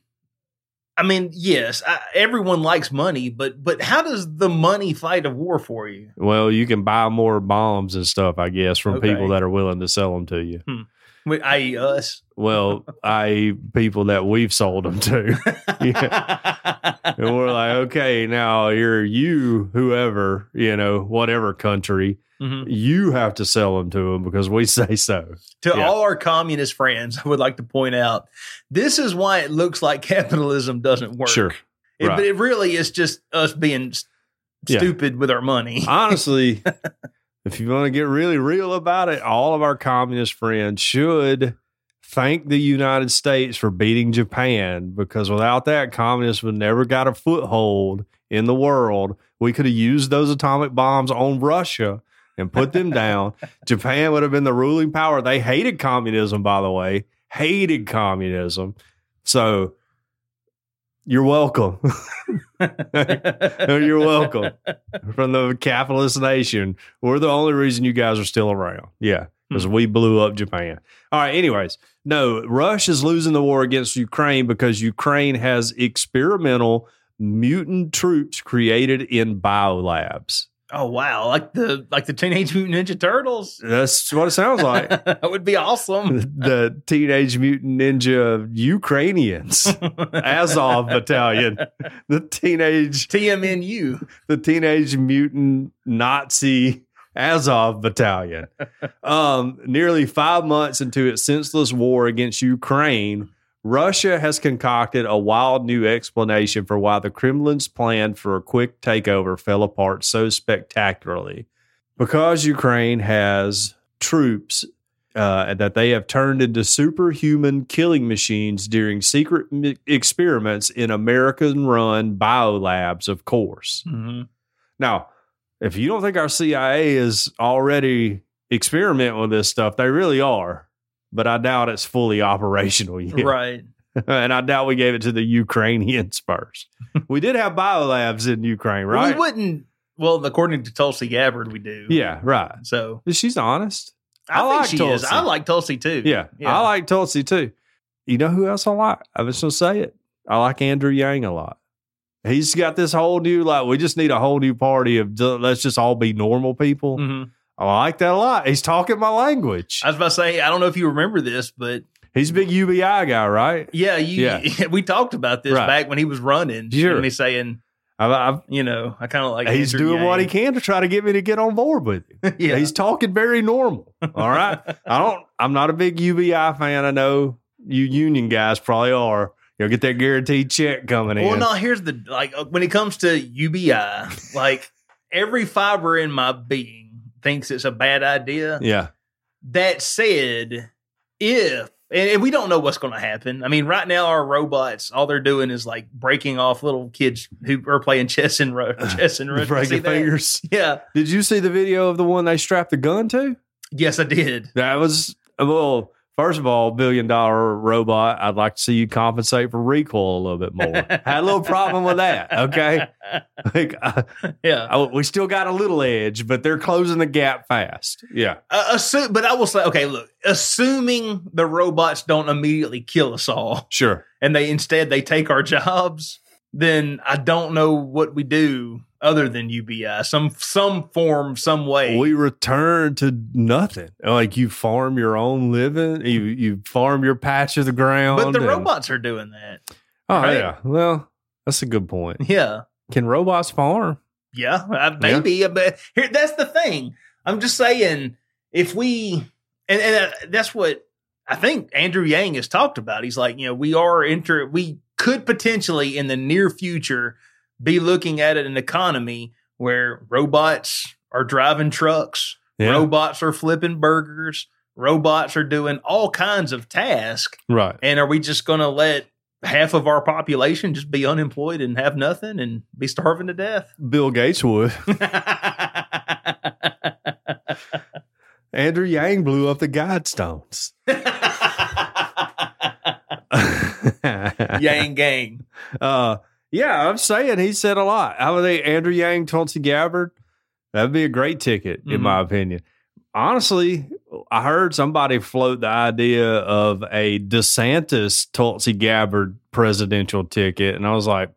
I mean, yes, I, everyone likes money, but but how does the money fight a war for you? Well, you can buy more bombs and stuff, I guess, from Okay. people that are willing to sell them to you. With- I.e., us. Well, I people that we've sold them to. And we're like, okay, now you're you, whoever, you know, whatever country, Mhm. you have to sell them to them because we say so. To Yeah. all our communist friends, I would like to point out this is why it looks like capitalism doesn't work. Sure. It- Right. But it really is just us being s- Yeah. stupid with our money. Honestly, if you want to get really real about it, all of our communist friends should thank the United States for beating Japan because without that, communists would never got a foothold in the world. We could have used those atomic bombs on Russia and put them down. Japan would have been the ruling power. They hated communism, by the way, hated communism. So you're welcome. You're welcome from the capitalist nation. We're the only reason you guys are still around. Yeah, hmm. because we blew up Japan. All right. Anyways, no, Russia's losing the war against Ukraine because Ukraine has experimental mutant troops created in biolabs. Oh wow, like the like the Teenage Mutant Ninja Turtles. That's what it sounds like. that would be awesome. the Teenage Mutant Ninja Ukrainians, Azov Battalion, the teenage TMNU. the Teenage Mutant Nazi Azov Battalion. Um, nearly five months into its senseless war against Ukraine, Russia has concocted a wild new explanation for why the Kremlin's plan for a quick takeover fell apart so spectacularly. Because Ukraine has troops uh, that they have turned into superhuman killing machines during secret experiments in American run biolabs, of course. Mhm. Now, if you don't think our CIA is already experimenting with this stuff, they really are. But I doubt it's fully operational yet. Right. and I doubt we gave it to the Ukrainians first. we did have biolabs in Ukraine, right? We wouldn't. Well, according to Tulsi Gabbard, we do. yeah, right. So She's honest. I, I think like she is. Tulsi. I like Tulsi too. Yeah, I like Tulsi too. You know who else I like? I'm just gonna say it. I like Andrew Yang a lot. He's got this whole new like. We just need a whole new party of let's just all be normal people. Mhm. I like that a lot. He's talking my language. I was about to say, I don't know if you remember this, but He's a big UBI guy, right? yeah, you, Yeah. we talked about this Right. back when he was running. Sure. And me saying, I've, I've, you know, I kind of like he's doing what he can to try to get me to get on board with him. yeah. He's talking very normal. All right. I don't. I'm not a big UBI fan. I know you union guys probably are. You'll get that guaranteed check coming Well, in. Well, no, here's the like uh, when it comes to UBI, like every fiber in my being thinks it's a bad idea. Yeah. That said, if and, we don't know what's going to happen. I mean, right now our robots, all they're doing is like breaking off little kids who are playing chess and ro- chess and Breaking fingers. Yeah, Did you see the video of the one they strapped the gun to? yes, I did. That was well. First of all, billion dollar robot. I'd like to see you compensate for recoil a little bit more. Had a little problem with that. Okay, like uh, yeah. I- we still got a little edge, but they're closing the gap fast. Yeah, Uh, assume, but I will say, okay, look, assuming the robots don't immediately kill us all, sure. and they instead they take our jobs, then I don't know what we do other than UBI, some some form, some way. We return to nothing. Like you farm your own living, you you farm your patch of the ground. but the and- robots are doing that. Oh right? yeah. Well, that's a good point. Yeah, Can robots farm? yeah, maybe. But here, that's the thing. I'm just saying, if we, and, and uh, that's what I think Andrew Yang has talked about. He's like, you know, we are enter, we could potentially in the near future be looking at an economy where robots are driving trucks, robots are flipping burgers, robots are doing all kinds of tasks. Right. And are we just going to let half of our population just be unemployed and have nothing and be starving to death? Bill Gates would. Andrew Yang blew up the Guidestones. Yang gang. Uh, yeah, I'm saying he said a lot. I would think Andrew Yang, Tulsi Gabbard, that'd be a great ticket, in Mhm. my opinion. Honestly, I heard somebody float the idea of a DeSantis Tulsi Gabbard presidential ticket, and I was like,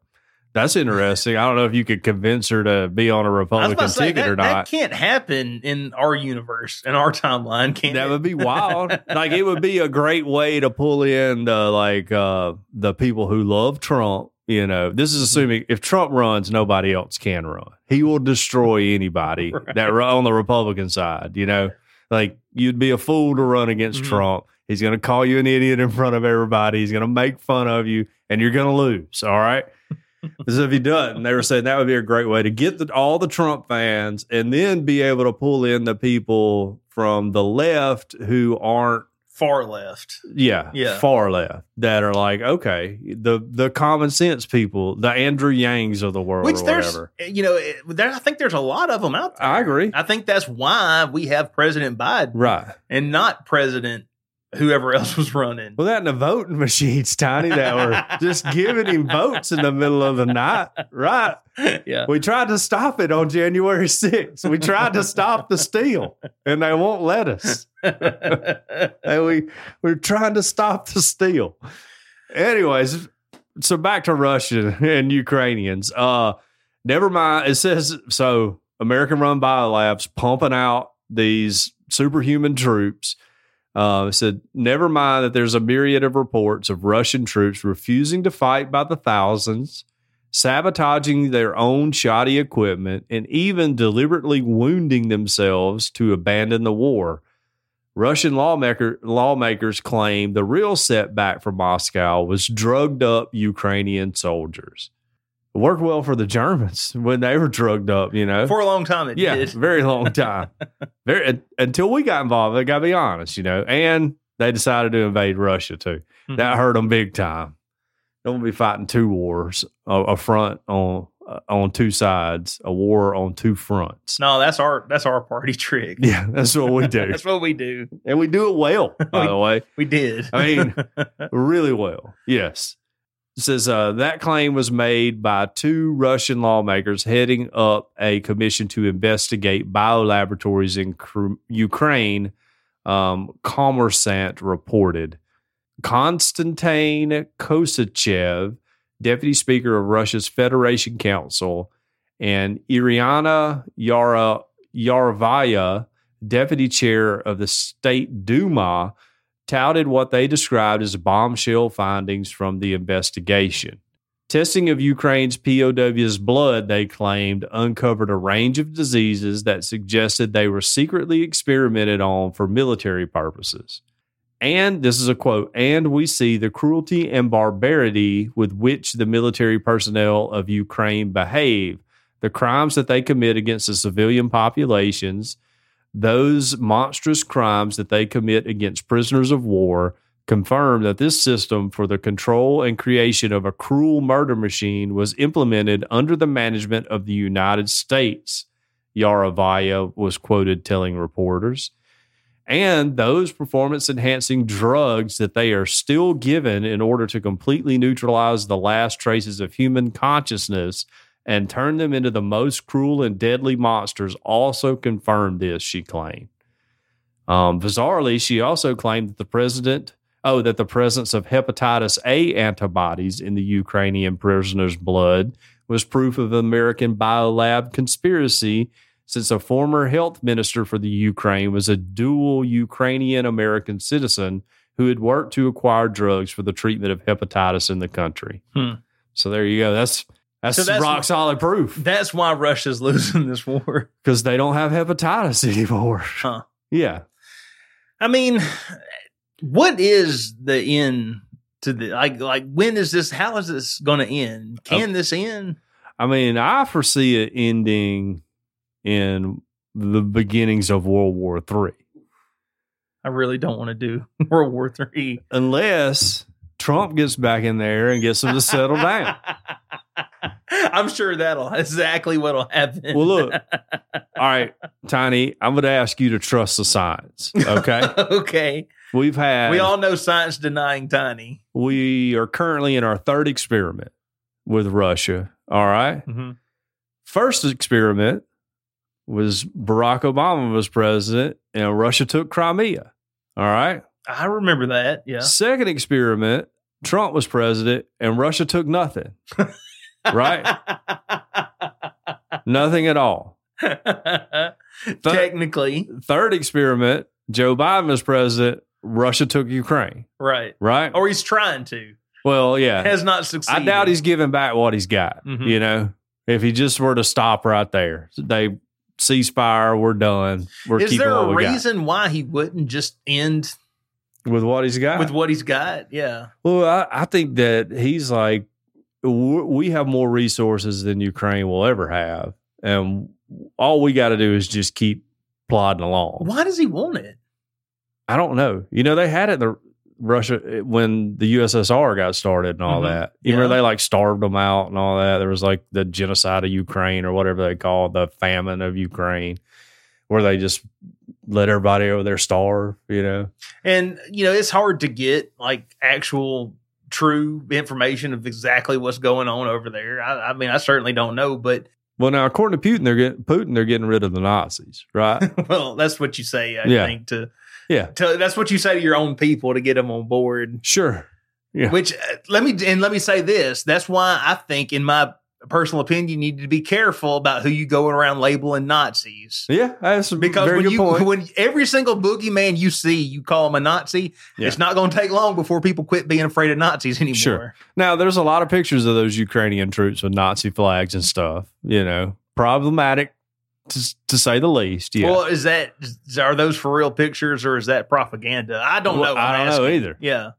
that's interesting. I don't know if you could convince her to be on a Republican about say ticket that, or not. that can't happen in our universe, in our timeline. Can't That it? would be wild. like it would be a great way to pull in the like uh the people who love Trump. You know, this Mm-hmm. is assuming if Trump runs, nobody else can run. He will destroy anybody Right. that on the Republican side. You know, like you'd be a fool to run against Mhm. Trump. He's going to call you an idiot in front of everybody. He's going to make fun of you, and you're going to lose. All right. Because if he doesn't, they were saying that would be a great way to get the, all the Trump fans and then be able to pull in the people from the left who aren't, far left. yeah, Yeah. far left that are like, okay, the the common sense people, the Andrew Yangs of the world, Which there's, whatever. Eh, you know, it- there, I think there's a lot of them out there. I agree. I think that's why we have President Biden Right. and not President whoever else was running. Well, that and the voting machines, Tiny, that were just giving him votes in the middle of the night. Right. yeah. We tried to stop it on January 6th. We tried to stop the steal, and they won't let us. And we we're trying to stop the steal. Anyways, so back to Russian and Ukrainians. Uh never mind. It says so American run biolabs pumping out these superhuman troops. Uh, said, never mind that there's a myriad of reports of Russian troops refusing to fight by the thousands, sabotaging their own shoddy equipment, and even deliberately wounding themselves to abandon the war. Russian lawmaker, lawmakers claim the real setback for Moscow was drugged up Ukrainian soldiers. Worked well for the Germans when they were drugged up, you know. For a long time, it yeah, did. very long time. very until we got involved. I gotta be honest, you know. And they decided to invade Russia too. Mm-hmm. That hurt them big time. Don't be fighting two wars, a, a front on uh, on two sides, a war on two fronts. No, that's our that's our party trick. Yeah, that's what we do, that's what we do. and we do it well. By the way, We did. I mean, really well. Yes. Says uh, that claim was made by two Russian lawmakers heading up a commission to investigate biolaboratories in Cr- Ukraine, um, Kommersant reported. Konstantin Kosachev, deputy speaker of Russia's Federation Council, and Irina Yara, Yarovaya, deputy chair of the State Duma, touted what they described as bombshell findings from the investigation. Testing of Ukraine's POW's blood, they claimed, uncovered a range of diseases that suggested they were secretly experimented on for military purposes. And this is a quote, and we see the cruelty and barbarity with which the military personnel of Ukraine behave, the crimes that they commit against the civilian populations, those monstrous crimes that they commit against prisoners of war, confirm that this system for the control and creation of a cruel murder machine was implemented under the management of the United States. Yarovaya was quoted telling reporters and those performance enhancing drugs that they are still given in order to completely neutralize the last traces of human consciousness and turn them into the most cruel and deadly monsters also confirmed this, she claimed. Um, bizarrely, she also claimed that the president, oh, that the presence of hepatitis A antibodies in the Ukrainian prisoner's blood was proof of American biolab conspiracy since a former health minister for the Ukraine was a dual Ukrainian American citizen who had worked to acquire drugs for the treatment of hepatitis in the country. Hmm. So there you go. That's that's, So that's rock solid proof That's why Russia's losing this war. because they don't have hepatitis anymore. Huh. Yeah. I mean, what is the end to the like? Like, when is this? How is this going to end? Can this end? I mean, I foresee it ending in the beginnings of World War Three, I really don't want to do World War Three. unless Trump gets back in there and gets them to settle down. I'm sure that'll exactly what'll happen. Well, look. All right, Tiny, I'm going to ask you to trust the science. Okay, okay. we've had We all know science denying tiny. we are currently in our third experiment with Russia. All right, Mhm. first experiment was Barack Obama was president and Russia took Crimea. All right. I remember that. Yeah. Second experiment, Trump was president and Russia took nothing. Right. nothing at all. Technically, Third experiment, Joe Biden was president, Russia took Ukraine. right. Right. Or he's trying to. well, yeah. Has not succeeded. I doubt he's giving back what he's got. Mhm. You know, if he just were to stop right there, they ceasefire, we're done. We're Is there a reason why he wouldn't just end with what he's got. with what he's got? Yeah. well, I, I think that he's like, we have more resources than Ukraine will ever have, and all we got to do is just keep plodding along. Why does he want it? I don't know. You know, they had it the Russia when the USSR got started and all Mhm. that. You remember they like starved them out and all that. There was like the genocide of Ukraine or whatever they call it, the famine of Ukraine, where they just let everybody over there starve. You know, And you know, it's hard to get like actual true information of exactly what's going on over there. I, I mean, I certainly don't know, but well now according to Putin, they're getting Putin, they're getting rid of the Nazis, right? well, that's what you say. I Yeah. think to Yeah. to that's what you say to your own people to get them on board. sure. Yeah. Which uh, let me and let me say this. That's why I think, in my personal opinion, you need to be careful about who you go around labeling Nazis. Yeah, that's a Because when good you point. when every single boogeyman you see, you call him a Nazi. Yeah. It's not going to take long before people quit being afraid of Nazis anymore. Sure. Now, there's a lot of pictures of those Ukrainian troops with Nazi flags and stuff. You know, problematic to, to say the least. Yeah. Well, is that are those for real pictures or is that propaganda? I don't Well, know. I I'm don't know either. Yeah,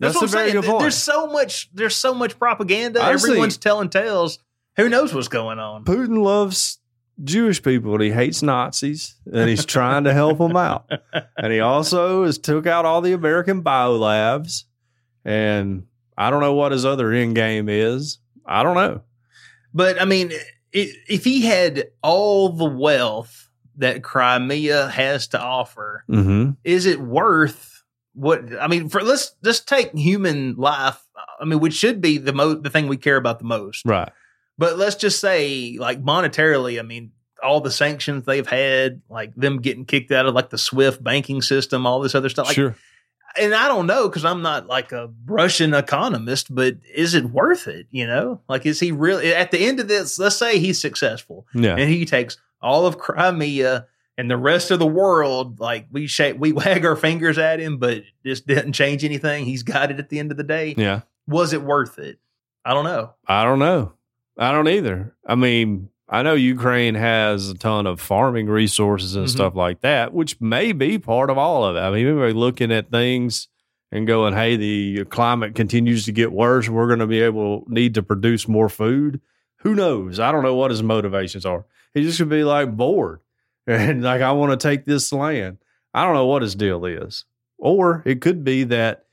That's what I'm very saying. good point. There's so much. There's so much propaganda. Honestly- Everyone's telling tales. Who knows what's going on? Putin loves Jewish people and he hates Nazis and he's trying to help them out. And he also has took out all the American biolabs. And I don't know what his other end game is. I don't know. But I mean, if he had all the wealth that Crimea has to offer, Mm-hmm. is it worth what? I mean, for let's let's take human life. I mean, which should be the most the thing we care about the most. Right. But let's just say, like monetarily, I mean, all the sanctions they've had, like them getting kicked out of like the SWIFT banking system, all this other stuff. Like, sure. And I don't know because I'm not like a Russian economist, but is it worth it? You know, like is he really at the end of this? Let's say he's successful Yeah. and he takes all of Crimea and the rest of the world. Like we shake, we wag our fingers at him, but this didn't change anything. He's got it at the end of the day. Yeah. Was it worth it? I don't know. I don't know. I don't either. I mean, I know Ukraine has a ton of farming resources and Mhm. stuff like that, which may be part of all of it. I mean, we're looking at things and going, "Hey, the climate continues to get worse. We're going to be able need to produce more food." Who knows? I don't know what his motivations are. He just could be like bored and like, "I want to take this land." I don't know what his deal is, or it could be that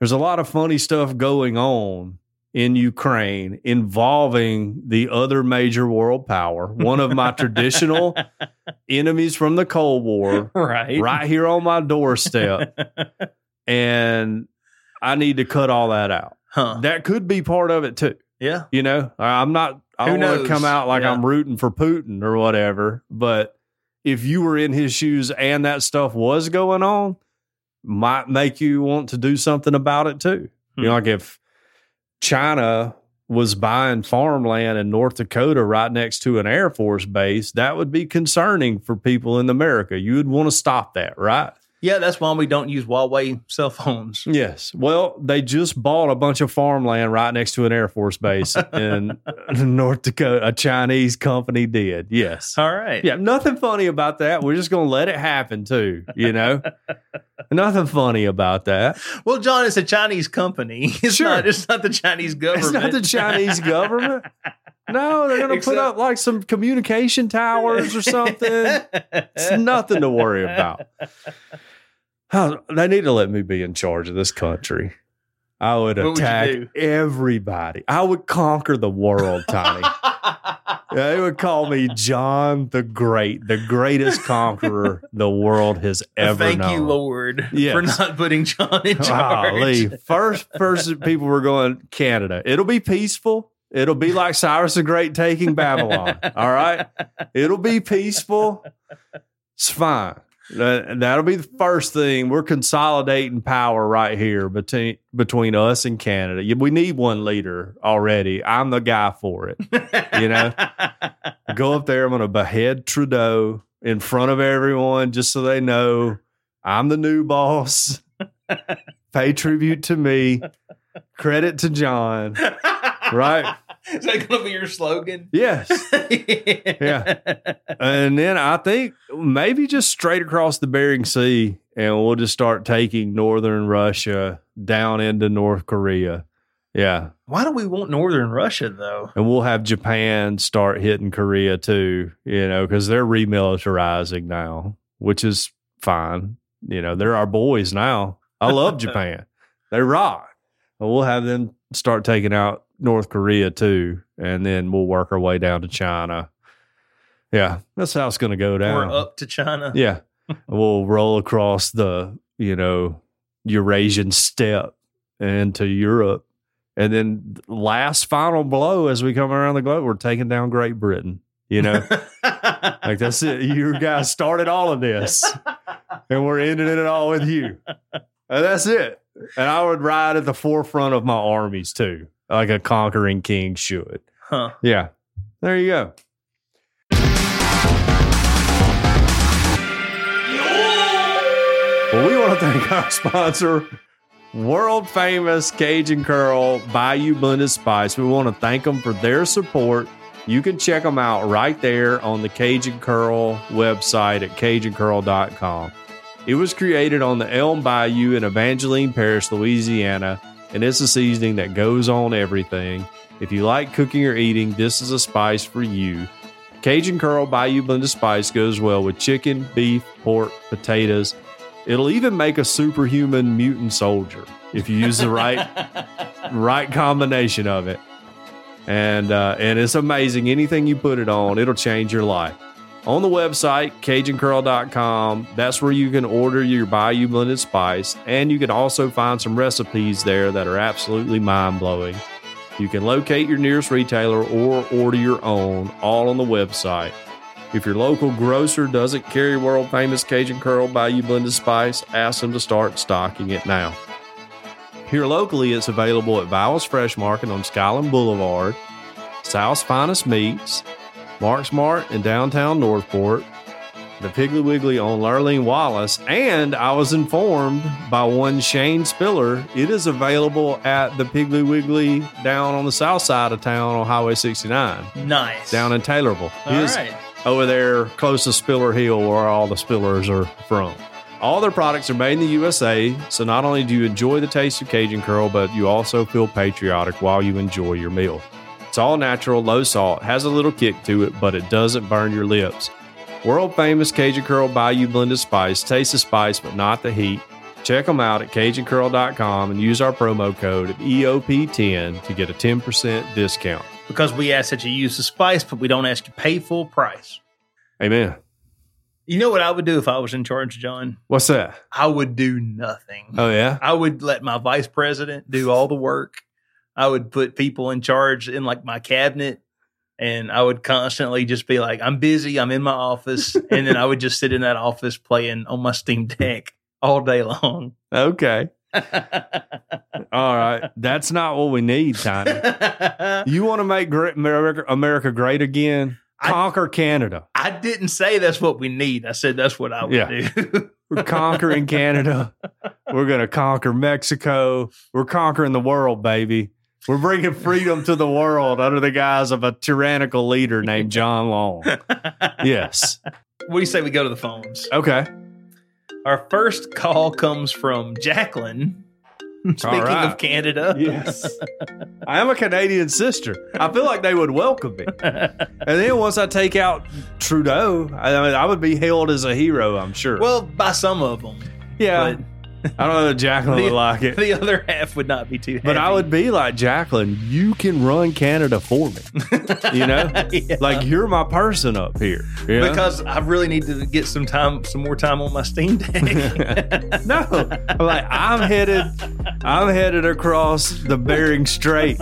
there's a lot of funny stuff going on in Ukraine involving the other major world power, one of my traditional enemies from the Cold War, right. right here on my doorstep. and I need to cut all that out. Huh. That could be part of it too. Yeah. You know, I'm not, I Who don't want to come out like Yeah. I'm rooting for Putin or whatever, but if you were in his shoes and that stuff was going on, might make you want to do something about it too. You know, Hmm. like if China was buying farmland in North Dakota right next to an Air Force base, that would be concerning for people in America. You would want to stop that, right? Yeah, that's why we don't use Huawei cell phones. Yes. Well, they just bought a bunch of farmland right next to an Air Force base in North Dakota. A Chinese company did. Yes. All right. Yeah, nothing funny about that. We're just going to let it happen too, you know? nothing funny about that. Well, John, it's a Chinese company. It's Sure. not. It's not the Chinese government. It's not the Chinese government. No, they're going to put up like some communication towers or something. It's nothing to worry about. How, they need to let me be in charge of this country. I would What attack do? everybody. I would conquer the world, Tony. they would call me John the Great, the greatest conqueror the world has ever Thank known. Thank you, Lord, Yes. for not putting John in charge. Golly. First person people were going Canada. It'll be peaceful. It'll be like Cyrus the Great taking Babylon. All right. It'll be peaceful. It's fine. That, that'll be the first thing. We're consolidating power right here between between us and Canada. We need one leader already. I'm the guy for it. You know? Go up there. I'm going to behead Trudeau in front of everyone just so they know I'm the new boss. Pay tribute to me. Credit to John. Right? Is that going to be your slogan? Yes. Yeah. And then I think maybe just straight across the Bering Sea and we'll just start taking northern Russia down into North Korea. Yeah. Why do we want Northern Russia though? And we'll have Japan start hitting Korea too, you know, because they're remilitarizing now, which is fine. You know, they're our boys now. I love Japan. They rock. But we'll have them start taking out North Korea too. And then we'll work our way down to China. Yeah, that's how it's going to go down. We're up to China. Yeah. we'll roll across the, you know, Eurasian steppe into Europe. And then last final blow as we come around the globe, we're taking down Great Britain. You know, like that's it. You guys started all of this, and we're ending it all with you. And that's it. And I would ride at the forefront of my armies too, like a conquering king should. huh. Yeah. There you go. Well, we want to thank our sponsor, world famous Cajun Curl Bayou Blended Spice. We want to thank them for their support. You can check them out right there on the Cajun Curl website at CajunCurl.com. It was created on the Elm Bayou in Evangeline Parish, Louisiana, and it's a seasoning that goes on everything. If you like cooking or eating, this is a spice for you. Cajun Curl Bayou Blended Spice goes well with chicken, beef, pork, potatoes. It'll even make a superhuman mutant soldier if you use the right right combination of it. And uh, and it's amazing. Anything you put it on, it'll change your life. On the website, CajunCurl.com, that's where you can order your Bayou Blended Spice. And you can also find some recipes there that are absolutely mind blowing. You can locate your nearest retailer or order your own, all on the website. If your local grocer doesn't carry world famous Cajun Curl Bayou Blended Spice, ask them to start stocking it now. Here locally, it's available at Vowels Fresh Market on Skyland Boulevard, South's Finest Meats, Mark's Mart in downtown Northport, the Piggly Wiggly on Lurleen Wallace, and I was informed by one Shane Spiller it is available at the Piggly Wiggly down on the south side of town on Highway 69, Nice. down in Taylorville. All right. over there close to Spiller Hill, where all the Spillers are from. All their products are made in the USA, so not only do you enjoy the taste of Cajun Curl, but you also feel patriotic while you enjoy your meal. It's all natural, low salt, has a little kick to it, but it doesn't burn your lips. World famous Cajun Curl Bayou blended spice. Taste the spice, but not the heat. Check them out at CajunCurl.com and use our promo code EOP10 to get a 10% discount. Because we ask that you use the spice, but we don't ask you pay full price. Amen. You know what I would do if I was in charge, John? What's that? I would do nothing. Oh, yeah? I would let my vice president do all the work. I would put people in charge in like my cabinet and I would constantly just be like, I'm busy, I'm in my office. and then I would just sit in that office playing on my Steam Deck all day long. Okay. All right. That's not what we need, Tiny. You want to make great America, America great again? I- Conquer Canada. I didn't say that's what we need. I said that's what I would Yeah. do. We're conquering Canada. We're going to conquer Mexico. We're conquering the world, baby. We're bringing freedom to the world under the guise of a tyrannical leader named John Long. Yes. what do you say we go to the phones? Okay. Our first call comes from Jacqueline. Speaking right. of Canada. Yes. I am a Canadian sister. I feel like they would welcome me. And then once I take out Trudeau, I mean, I would be hailed as a hero, I'm sure. well, by some of them. yeah. I don't know that Jacqueline would like it. the other half would not be too But I would be like, Jacqueline, you can run Canada for me. You know? Yeah. Like, you're my person up here. you know? because I really need to get some time, some more time on my Steam Deck. no, like I'm headed, I'm headed across the Bering Strait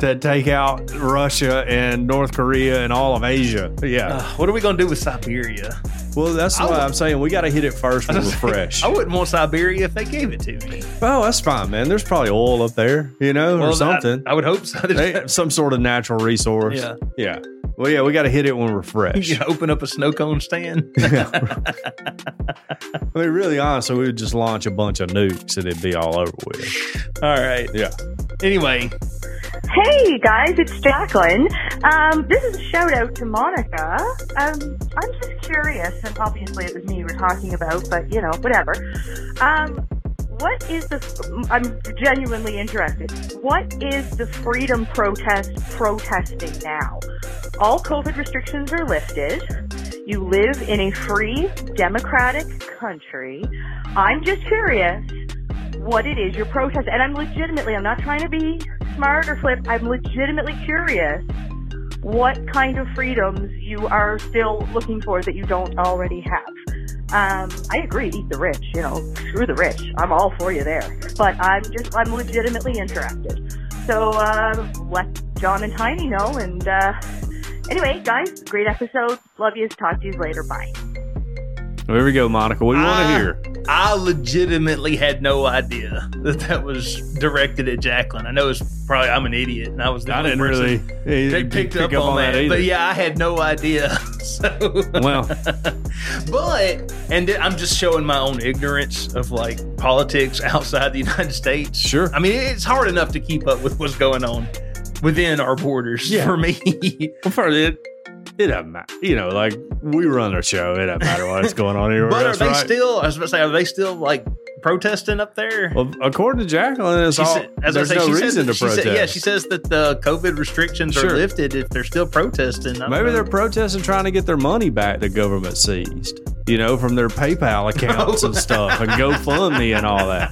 to take out Russia and North Korea and all of Asia. Yeah. Uh, what are we gonna do with Siberia? Well, that's I why would- I'm saying we got to hit it first when we're fresh. I wouldn't want Siberia if they gave it to me. Oh, that's fine, man. There's probably oil up there, you know, or something. I, I would hope so. They have some sort of natural resource. Yeah. Yeah. Well, yeah, we got to hit it when we're fresh. can open up a snow cone stand. I mean, really honestly, we would just launch a bunch of nukes and it'd be all over with. All right. Yeah. Anyway, Hey guys, it's Jacqueline. Um, this is a shout out to Monica. Um, I'm just curious, and obviously it was me we're talking about, but you know, whatever. Um, what is the? I'm genuinely interested. What is the freedom protest protesting now? All COVID restrictions are lifted. You live in a free, democratic country. I'm just curious what it is you're protesting. And I'm legitimately, I'm not trying to be smart or flip, I'm legitimately curious what kind of freedoms you are still looking for that you don't already have. Um, I agree, eat the rich, you know, screw the rich. I'm all for you there. But I'm just, I'm legitimately interested. So, uh, let John and Tiny know. And, uh, anyway, guys, great episode. Love you. Talk to you later. Bye. There we go, Monica. What do you want to hear? I legitimately had no idea that that was directed at Jacqueline. I know it's probably I'm an idiot, and I was the I didn't person really They pick picked up, on, that, either. but yeah, I had no idea. So, Well, but and I'm just showing my own ignorance of like politics outside the United States. Sure. I mean, it's hard enough to keep up with what's going on within our borders Yeah. for me. well, for it, it doesn't matter. You know, like we run a show. It doesn't matter what's going on here. but are they right? still? I was about to say, are they still like protesting up there? Well, according to Jacqueline, it's She all, said- as I there's say, no she reason that- to protest. said- yeah, she says that the COVID restrictions are lifted if they're still protesting. I Maybe know. they're protesting trying to get their money back the government seized, you know, from their PayPal accounts and stuff and GoFundMe and all that.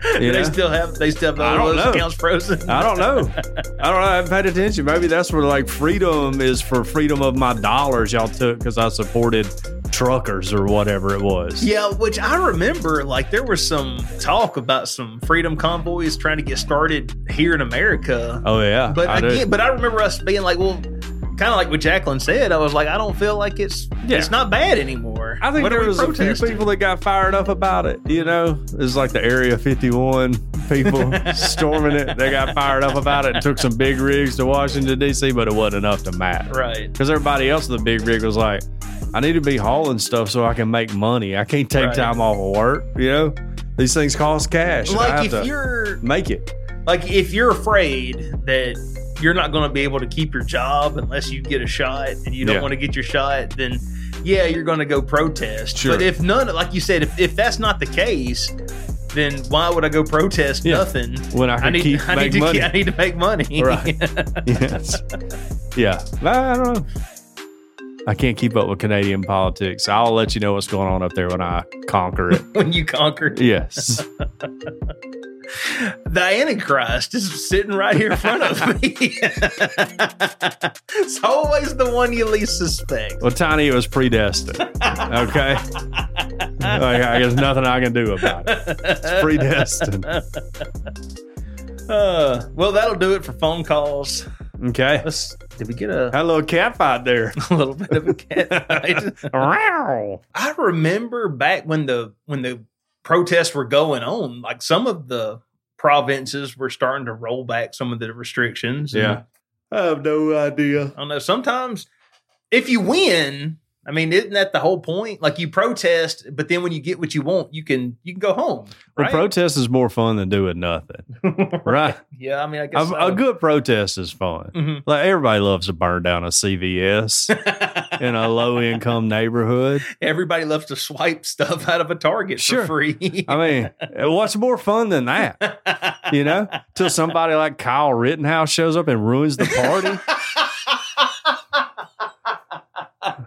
You they know? still have they still have I all don't those know. accounts frozen? I don't know. I don't know. I haven't paid attention. Maybe that's where like freedom is for freedom of my dollars y'all took because I supported truckers or whatever it was. Yeah, which I remember, like there was some talk about some freedom convoys trying to get started here in America. Oh yeah. But I do. again, but I remember us being like, well, kind of like what Jacqueline said. I was like, I don't feel like it's Yeah. it's not bad anymore. I think What there was a few people that got fired up about it. You know, it's like the Area 51 people storming it. They got fired up about it and took some big rigs to Washington D.C., but it wasn't enough to matter. right? Because everybody else in the big rig was like, I need to be hauling stuff so I can make money. I can't take Right. time off of work. You know, these things cost cash. like have if to you're make it. like if you're afraid that you're not going to be able to keep your job unless you get a shot and you don't Yeah. want to get your shot then yeah you're going to go protest Sure. but if none like you said if, if that's not the case then why would i go protest Yeah. nothing When I I need, I, need to, money. I need to make money. Right. yes. Yeah. I don't know. I can't keep up with Canadian politics. I'll let you know what's going on up there when I conquer it. when you conquer it. Yes. The Antichrist is sitting right here in front of me. it's always the one you least suspect. Well, Tiny, it was predestined. Okay. like, I, there's nothing I can do about it. It's predestined. Uh, well, that'll do it for phone calls. Okay. Let's. Did we get a, Had a little cat fight there. a little bit of a cat fight? I remember back when the when the protests were going on, like some of the provinces were starting to roll back some of the restrictions. Yeah. I have no idea. I don't know. Sometimes if you win, I mean, isn't that the whole point? Like you protest, but then when you get what you want, you can you can go home. Well, protest is more fun than doing nothing. Right. yeah, I mean, I guess A, so. a good protest is fun. Mhm. Like everybody loves to burn down a CVS in a low income neighborhood. Everybody loves to swipe stuff out of a Target Sure. for free. I mean, what's more fun than that? You know, till somebody like Kyle Rittenhouse shows up and ruins the party.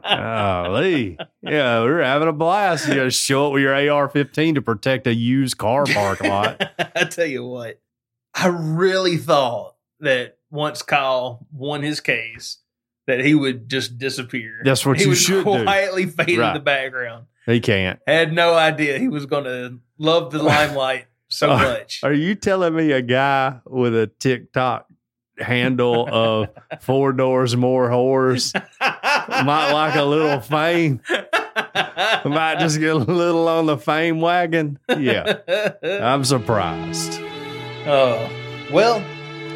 Golly. Yeah, we were having a blast. You got to show up with your AR 15 to protect a used car parking lot. I tell you what, I really thought that once Kyle won his case, that he would just disappear. That's what he you would should do. quietly fade in the background. He can't. Had no idea he was going to love the limelight so much. Are you telling me a guy with a TikTok handle of four doors more whores might like a little fame? Might just get a little on the fame wagon? Yeah, I'm surprised. oh, well,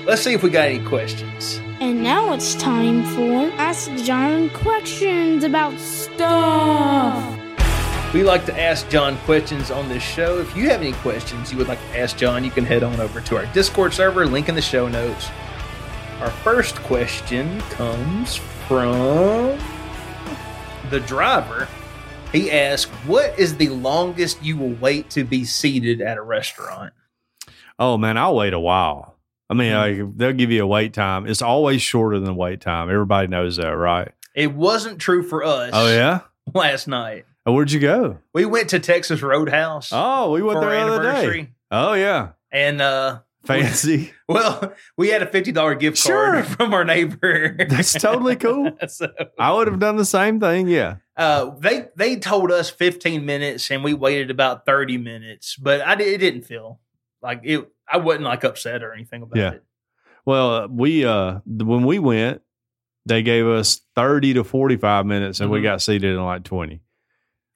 let's see if we got any questions. And now it's time for Ask John questions about stuff. We like to ask John questions on this show. If you have any questions you would like to ask John, you can head on over to our Discord server, link in the show notes. Our first question comes from the driver. He asked, What is the longest you will wait to be seated at a restaurant? Oh man, I'll wait a while. I mean, like, they'll give you a wait time. It's always shorter than the wait time. Everybody knows that, right? It wasn't true for us Oh yeah. last night. Oh, Where'd you go? We went to Texas Roadhouse Oh, we went for there the other day. Oh yeah, And uh fancy. well, we had a fifty dollar gift card Sure. from our neighbor. That's totally cool. so I would have done the same thing. Yeah. uh, they they told us fifteen minutes, and we waited about thirty minutes. But I it didn't feel like it. I wasn't like upset or anything about Yeah. it. Well, uh, we uh when we went, they gave us thirty to forty five minutes, and we Mhm. got seated in like twenty.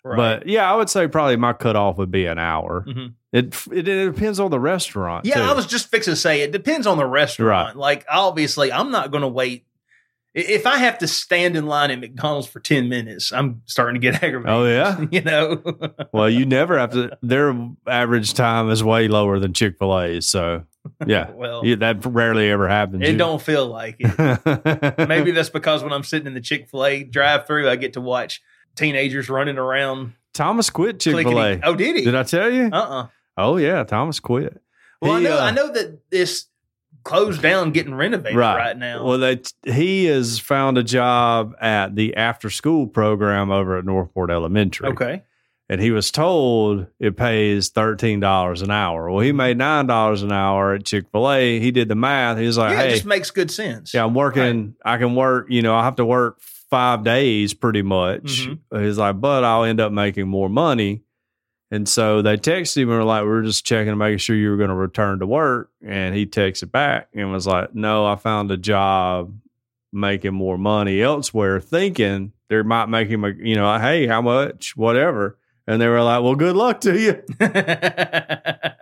Right. But yeah, I would say probably my cutoff would be an hour. Mhm. It, it it depends on the restaurant. yeah, too. I was just fixing to say it depends on the restaurant. Like obviously, I'm not going to wait. If I have to stand in line at McDonald's for ten minutes, I'm starting to get aggravated. Oh yeah. you know. Well, you never have to. Their average time is way lower than Chick Fil A's. So yeah, well, Yeah, that rarely ever happens. it don't feel like it. Maybe that's because when I'm sitting in the Chick Fil A drive-through, I get to watch teenagers running around. Thomas quit Chick Fil A. Oh, did he? Did I tell you? Uh uh Oh yeah, Thomas quit. Well, I know. uh, I know that this closed down, getting renovated right, now. Well, they he has found a job at the after school program over at Northport Elementary. okay. And he was told it pays thirteen dollars an hour. Well, he made nine dollars an hour at Chick Fil A. He did the math. He was like, yeah, it "Hey, just makes good sense. yeah, I'm working. I can work. You know, I have to work five days pretty much." Mhm. He's like, "But I'll end up making more money." And so they texted him and were like, "We're just checking to make sure you were going to return to work." And he texted back and was like, "No, I found a job making more money elsewhere, thinking they might make him a, you know, hey, how much, whatever." And they were like, "Well, good luck to you." I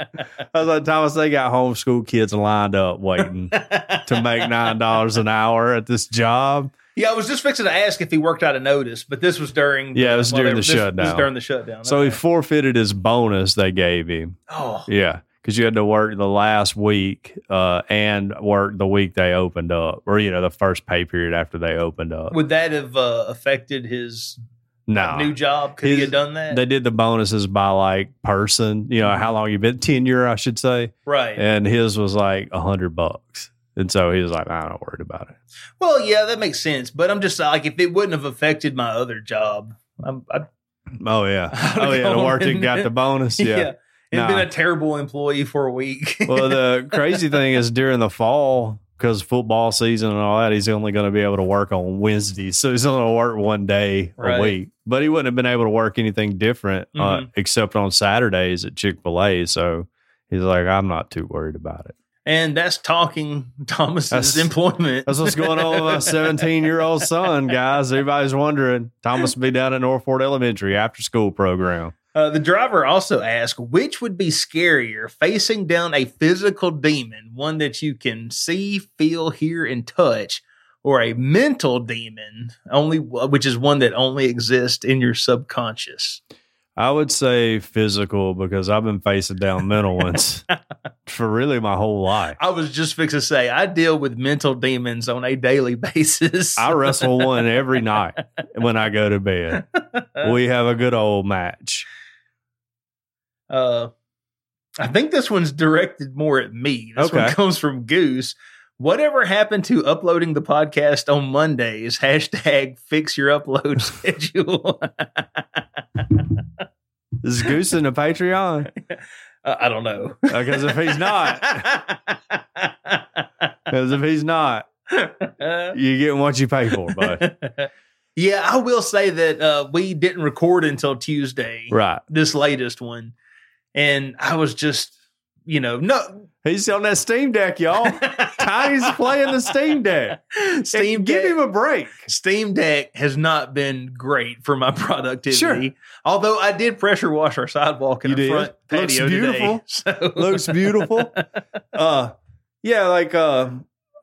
was like, "Thomas, they got homeschool kids lined up waiting to make nine dollars an hour at this job." Yeah, I was just fixing to ask if he worked out a notice, but this was during. Yeah, it was well, during the this- This shutdown. was during the shutdown. So he forfeited his bonus they gave him. oh, Yeah, because you had to work the last week uh, and work the week they opened up, or you know the first pay period after they opened up. would that have uh, affected his No, new job? Could he His- have done that? they did the bonuses by like person. You know how long you've been tenure, I should say, right. and his was like a hundred bucks, and so he was like, I'm not worried about it. Well, yeah, that makes sense. But I'm just like, if it wouldn't have affected my other job, I'm, I'd, Oh yeah, oh yeah, the work and- got the bonus. yeah, Yeah. and been a terrible employee for a week. well, the crazy thing is during the fall, because football season and all that, he's only going to be able to work on Wednesdays. So he's only going to work one day Right. a week. But he wouldn't have been able to work anything different uh, Mhm. except on Saturdays at Chick fil A. So he's like, I'm not too worried about it. And that's talking Thomas's That's- employment. That's what's going on with my 17 year old son, guys. Everybody's wondering. Thomas will be down at Northport Elementary after school program. Uh, the driver also asked, which would be scarier, facing down a physical demon, one that you can see, feel, hear, and touch, or a mental demon, only which is one that only exists in your subconscious? I would say physical because I've been facing down mental ones for really my whole life. I was just fixing to say, I deal with mental demons on a daily basis. I wrestle one every night when I go to bed. We have a good old match. Uh, I think this one's directed more at me. This one comes from Goose. Whatever happened to uploading the podcast on Mondays? Hashtag fix your upload schedule. Is Goose in the Patreon? Uh, I don't know. Because if he's not, because if he's not, you get what you pay for, bud. yeah, I will say that uh, we didn't record until Tuesday. Right. This latest one, and I was just, you know, no. He's on that Steam Deck, y'all. Tiny's playing the Steam Deck. Steam Give Deck- him a break. Steam Deck has not been great for my productivity. Sure. Although I did pressure wash our sidewalk in You the did? front Looks patio beautiful. today. So Looks beautiful. uh yeah like uh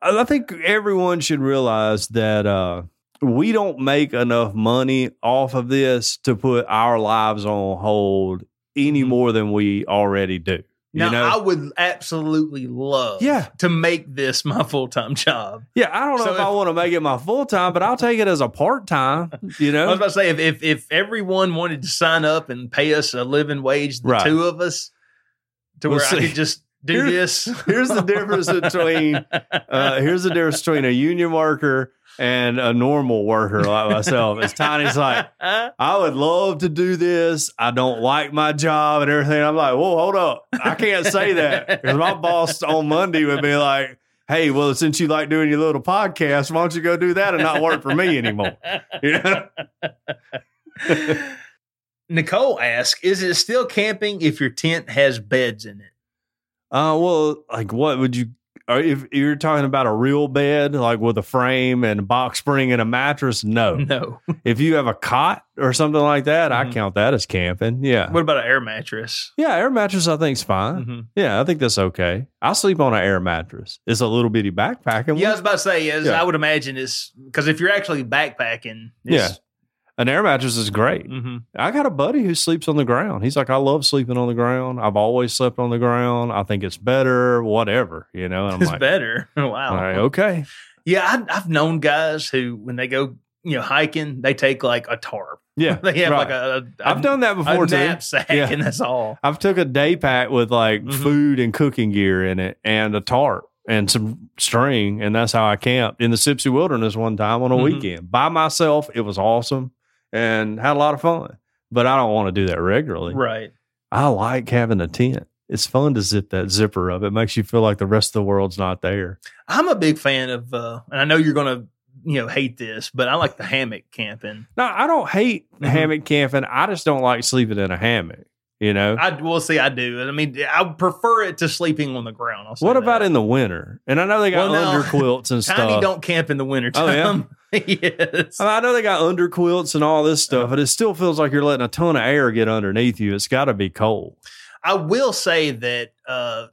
i think everyone should realize that uh we don't make enough money off of this to put our lives on hold any Mhm. more than we already do you now know I would absolutely love Yeah. to make this my full time job. yeah i don't know So if, i want to make it my full-time but i'll take it as a part-time you know, I was about to say if, if if everyone wanted to sign up and pay us a living wage, the Right. two of us, to Well, where I could just do here- this. here's the difference between uh here's the difference between a union worker and a normal worker like myself it's tiny's like I would love to do this. I don't like my job and everything. I'm like, whoa, hold up. I can't say that because my boss on Monday would be like, hey, well, since you like doing your little podcast, why don't you go do that and not work for me anymore? You know? Nicole asks, "Is it still camping if your tent has beds in it?" Uh, well, like, what would you? Or if you're talking about a real bed, like with a frame and a box spring and a mattress, no. No. If you have a cot or something like that, I Mhm. count that as camping. Yeah. What about an air mattress? Yeah, air mattress I think's fine. Mhm. Yeah, I think that's okay. I'll sleep on an air mattress. It's a little bitty backpacking. Yeah, I was about to say, as Yeah. I would imagine, it's because if you're actually backpacking, Yeah. An air mattress is great. hmm I got a buddy who sleeps on the ground. He's like, I love sleeping on the ground. I've always slept on the ground. I think it's better, whatever, you know. And I'm it's like, better. Wow. all right, okay. Yeah, I, I've known guys who, when they go, you know, hiking, they take like a tarp. Yeah. They have right. like a, a I've done that a before too. knapsack, Yeah. and that's all. I've took a day pack with like Mhm. food and cooking gear in it and a tarp and some string. And that's how I camped in the Sipsey Wilderness one time on a Mhm. weekend by myself. It was awesome and had a lot of fun. But I don't want to do that regularly. Right. I like having a tent. It's fun to zip that zipper up. It makes you feel like the rest of the world's not there. I'm a big fan of, uh, and I know you're going to, you know, hate this, but I like the hammock camping. No, I don't hate Mhm. hammock camping. I just don't like sleeping in a hammock. You know. I will see, I do. I mean, I prefer it to sleeping on the ground. What that. about in the winter? And I know they got Well, no. under quilts and Tiny stuff. don't camp in the winter Oh, yeah? yes. I, mean, I know they got under quilts and all this stuff, but it still feels like you're letting a ton of air get underneath you. It's got to be cold. I will say that uh,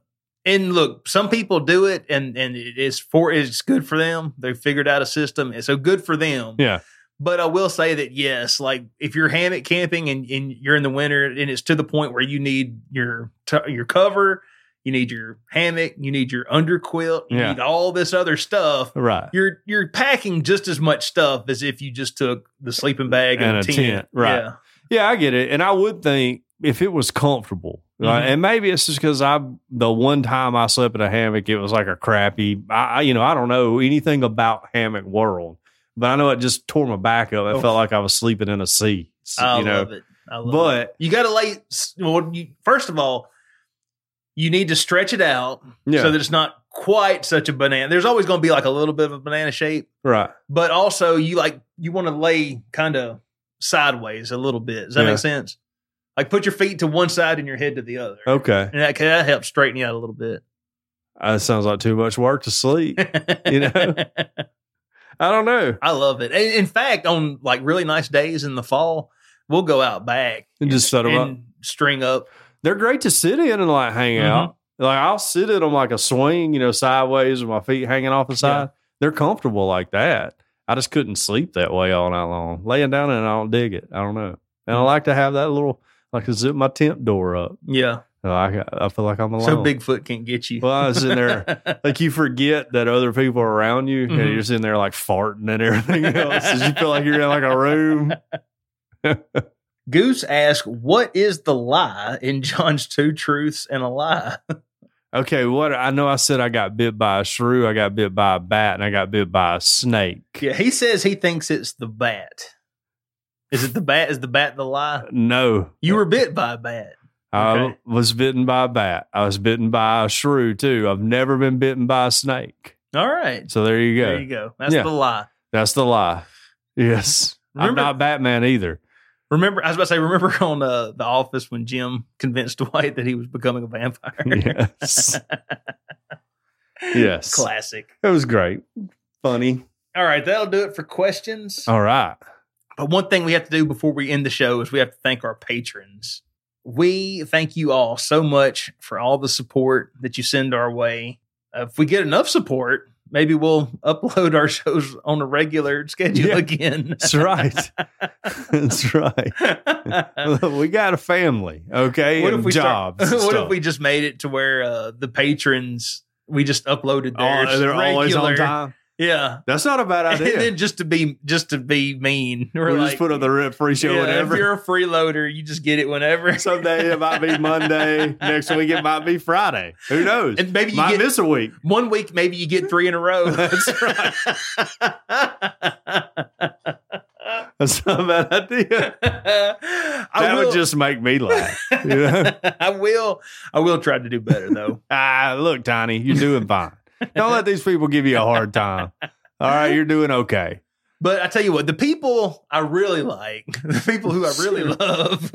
And look, some people do it, and and it is for it's good for them. They figured out a system, and so good for them. Yeah. But I will say that yes, like if you're hammock camping and, and you're in the winter, and it's to the point where you need your your cover, you need your hammock, you need your underquilt, you Yeah. need all this other stuff. Right. You're you're packing just as much stuff as if you just took the sleeping bag and, And a tent. tent, right. Yeah. Yeah, I get it. And I would think if it was comfortable, right, Mhm. and maybe it's just because I, the one time I slept in a hammock, it was like a crappy, I, you know, I don't know anything about hammock world, but I know it just tore my back up. It Oh. felt like I was sleeping in a sea, I you know. love it. I love it. But You got to lay. Well, you, first of all, you need to stretch it out yeah, so that it's not quite such a banana. There's always going to be like a little bit of a banana shape, right. but also you like you want to lay kind of sideways a little bit. Does that Yeah. make sense? Like put your feet to one side and your head to the other, Okay. and that, that helps straighten you out a little bit. Uh, that sounds like too much work to sleep. You know? I don't know. I love it. And in fact, on like really nice days in the fall, we'll go out back And just set 'em up. and string up. They're great to sit in and like hang Mhm. out. Like I'll sit in them like a swing, you know, sideways with my feet hanging off the side. They're comfortable like that. I just couldn't sleep that way all night long. Laying down it, I don't dig it. I don't know. And I Mm. like to have that little, like to zip my tent door up. Yeah. So I, I feel like I'm alone. So Bigfoot can't get you. Well, I was in there. Like you forget that other people are around you, Mhm. and you're sitting there like farting and everything else. you feel like you're in like a room. Goose asked, "What is the lie in John's two truths and a lie?" Okay, what I know, I said I got bit by a shrew, I got bit by a bat, and I got bit by a snake. Yeah, he says he thinks it's the bat. Is it the bat? Is the bat the lie? No, You were bit by a bat. I Okay. was bitten by a bat. I was bitten by a shrew too. I've never been bitten by a snake. All right. So there you go. There you go. That's Yeah. the lie. That's the lie. Yes, I'm not Batman either. Remember, I was about to say, remember on uh, The Office when Jim convinced Dwight that he was becoming a vampire? Yes, yes, Classic. it was great, funny. All right, that'll do it for questions. All right. But one thing we have to do before we end the show is we have to thank our patrons. We thank you all so much for all the support that you send our way. Uh, if we get enough support, maybe we'll upload our shows on a regular schedule Yeah. again. That's right. That's right. we got a family, okay, what if we jobs. Start, what if we just made it to where uh, the patrons we just uploaded Oh, they're always on time. Yeah. That's not a bad idea. And then just to be just to be mean, we're we like, just put up the free show yeah, whenever. If you're a freeloader, you just get it whenever. Someday it might be Monday. Next week it might be Friday. Who knows? And maybe you might get miss a week. one week, maybe you get three in a row. That's right. That's not a bad idea. That will, would just make me laugh. You know? I will. I will try to do better though. ah, look, Tiny, you're doing fine. Don't let these people give you a hard time. All right, you're doing okay. But I tell you what, the people I really like, the people who I really love,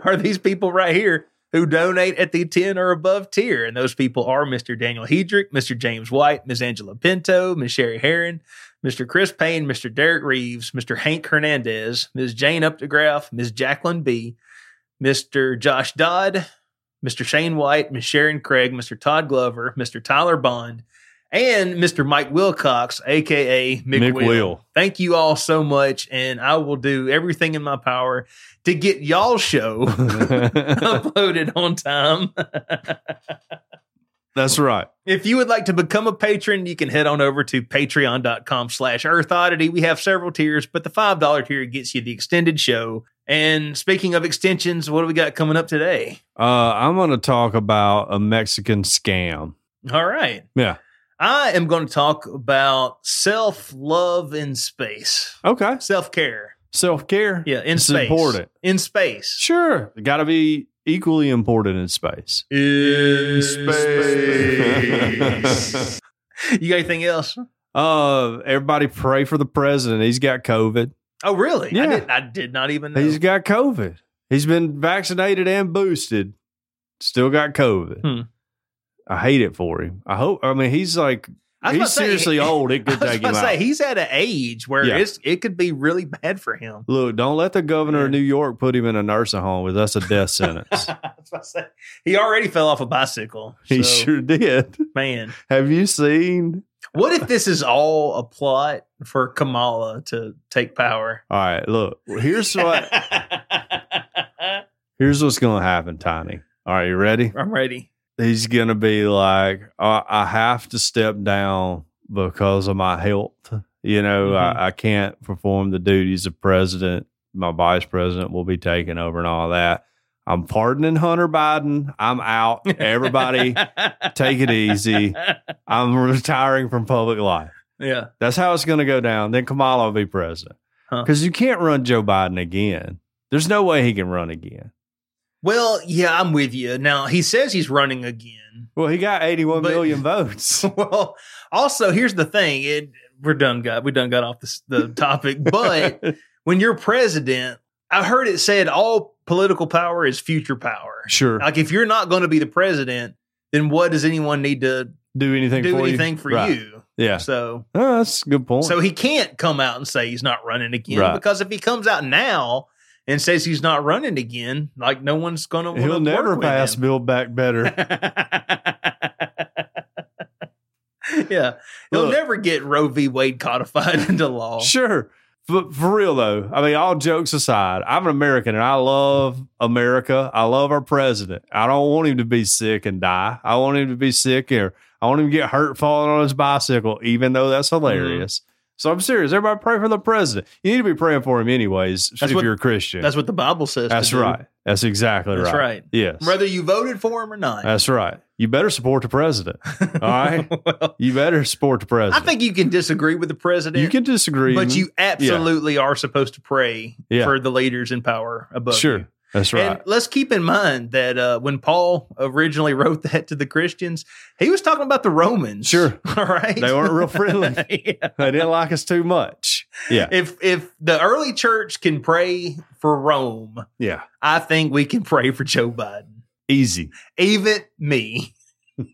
are these people right here who donate at the 10 or above tier. And those people are Mr. Daniel Hedrick, Mr. James White, Ms. Angela Pinto, Ms. Sherry Heron, Mr. Chris Payne, Mr. Derek Reeves, Mr. Hank Hernandez, Ms. Jane Updegraff, Ms. Jacqueline B., Mr. Josh Dodd, Mr. Shane White, Ms. Sharon Craig, Mr. Todd Glover, Mr. Tyler Bond, and Mr. Mike Wilcox, aka Mick, Mick Will. Will. Thank you all so much, and I will do everything in my power to get y'all show uploaded on time. That's right. If you would like to become a patron, you can head on over to patreon.com slash Earth Oddity. We have several tiers, but the $5 tier gets you the extended show. And speaking of extensions, what do we got coming up today? Uh, I'm going to talk about a Mexican scam. All right. Yeah. I am going to talk about self love in space, Okay. self care. Self care. Yeah, in It's space. important. In space. Sure. Got to be equally important in space. In space. you got anything else? Uh, everybody pray for the president. He's got COVID. Oh, really? I, Yeah. did, I did not even know. He's got COVID. He's been vaccinated and boosted. Still got COVID. Hmm. I hate it for him. I hope. I mean, he's like I He's to say, seriously old. It I could was take him to say out. he's at an age where Yeah. it's, it could be really bad for him. Look, don't let the governor of New York put him in a nursing home with that's a death sentence. I say, he already fell off a bicycle. he sure did. man. Have you seen? What if this is all a plot for Kamala to take power? All right, look. Here's what. Here's what's going to happen, Tiny. All right, you ready? I'm ready. He's going to be like, I I have to step down because of my health. You know, Mhm. I, I can't perform the duties of president. My vice president will be taking over and all that. I'm pardoning Hunter Biden. I'm out. Everybody, take it easy. I'm retiring from public life. Yeah. That's how it's going to go down. Then Kamala will be president Huh. because you can't run Joe Biden again. There's no way he can run again. Well, yeah, I'm with you. Now, he says he's running again. Well, he got eighty-one But- million votes. well, also, here's the thing. It, we're done got we done got off this, the topic, but when you're president, I heard it said all political power is future power. sure, Like if you're not going to be the president, then what does anyone need to do anything do for anything you. for Right. you? Yeah, So oh, that's a good point. so he can't come out and say he's not running again Right. because if he comes out now and says he's not running again, like no one's going to He'll never pass Build Back Better. yeah, he'll Look. never get Roe v. Wade codified into law. Sure. But for real though, I mean, all jokes aside, I'm an American and I love America. I love our president. I don't want him to be sick and die. I want him to be sick or I want him to get hurt falling on his bicycle, even though that's mm-hmm. hilarious. So I'm serious. Everybody pray for the president. You need to be praying for him anyways, That's if what- you're a Christian. That's what the Bible says. to That's do. right. That's exactly That's right. That's right. Yes. Whether you voted for him or not. That's right. You better support the president. All right. well, You better support the president. I think you can disagree with the president. you can disagree, but you absolutely are supposed to pray Yeah. for the leaders in power above sure. you. That's right. And let's keep in mind that uh, when Paul originally wrote that to the Christians, he was talking about the Romans. Sure. All right. They weren't real friendly. Yeah. they didn't like us too much. Yeah. If if the early church can pray for Rome, Yeah. I think we can pray for Joe Biden. Easy. Even me.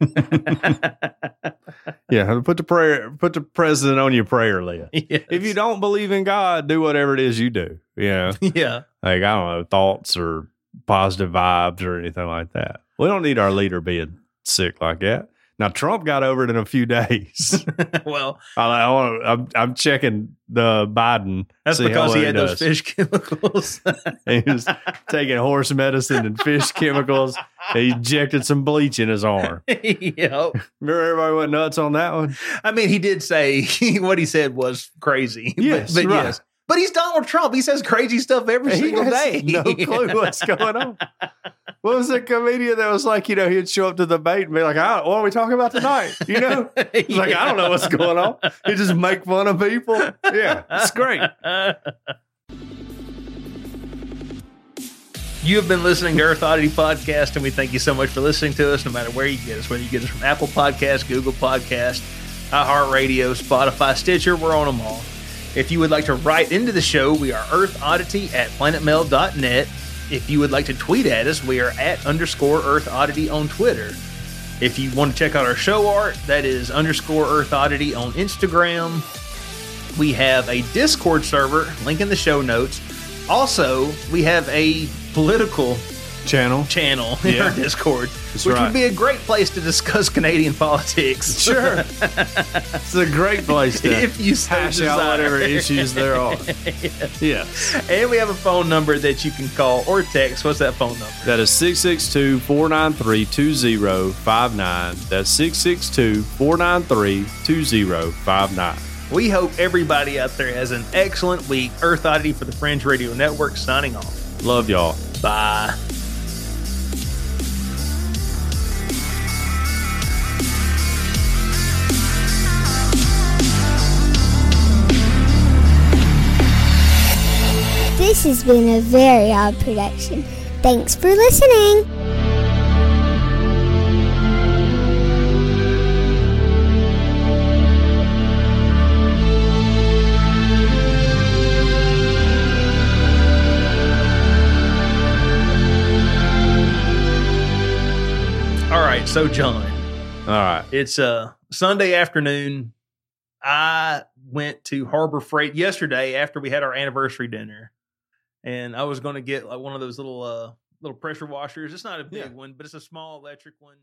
Yeah. Put the prayer, put the president on your prayer list. Yes. If you don't believe in God, do whatever it is you do. You know, yeah. like, I don't know, thoughts or positive vibes or anything like that. We don't need our leader being sick like that. Now, Trump got over it in a few days. well, I, I want I'm, I'm checking the Biden. that's because he had those fish chemicals. He was taking horse medicine and fish chemicals. He injected some bleach in his arm. yep. Remember everybody went nuts on that one? I mean, he did say what he said was crazy. But- Yes, but, right. yes. But he's Donald Trump. He says crazy stuff every He single has day. no clue what's going on. What was the comedian that was like, you know, he'd show up to the debate and be like, "Ah, what are we talking about tonight? You know? He's like, I don't know what's going on. He just make fun of people. Yeah, it's great. You have been listening to Earth Oddity Podcast, and we thank you so much for listening to us, no matter where you get us, whether you get us from Apple Podcasts, Google Podcasts, iHeartRadio, Spotify, Stitcher, we're on them all. If you would like to write into the show, we are Earth Oddity at planetmail.net. If you would like to tweet at us, we are at underscore Earth Oddity on Twitter. If you want to check out our show art, that is underscore Earth Oddity on Instagram. We have a Discord server, link in the show notes. Also, we have a political Channel. channel in Yeah. our Discord, That's which right. would be a great place to discuss Canadian politics. Sure. It's a great place to if you hash out whatever issues there are. Yeah. And we have a phone number that you can call or text. What's that phone number? That is 662 493 2059. That's 662 493 2059. We hope everybody out there has an excellent week. Earth Oddity for the Fringe Radio Network signing off. Love y'all. Bye. This has been a very odd production. Thanks for listening. All right, so John, All right. It's uh Sunday afternoon. I went to Harbor Freight yesterday after we had our anniversary dinner, and I was going to get like one of those little uh little pressure washers. It's not a big Yeah. one, but it's a small electric one.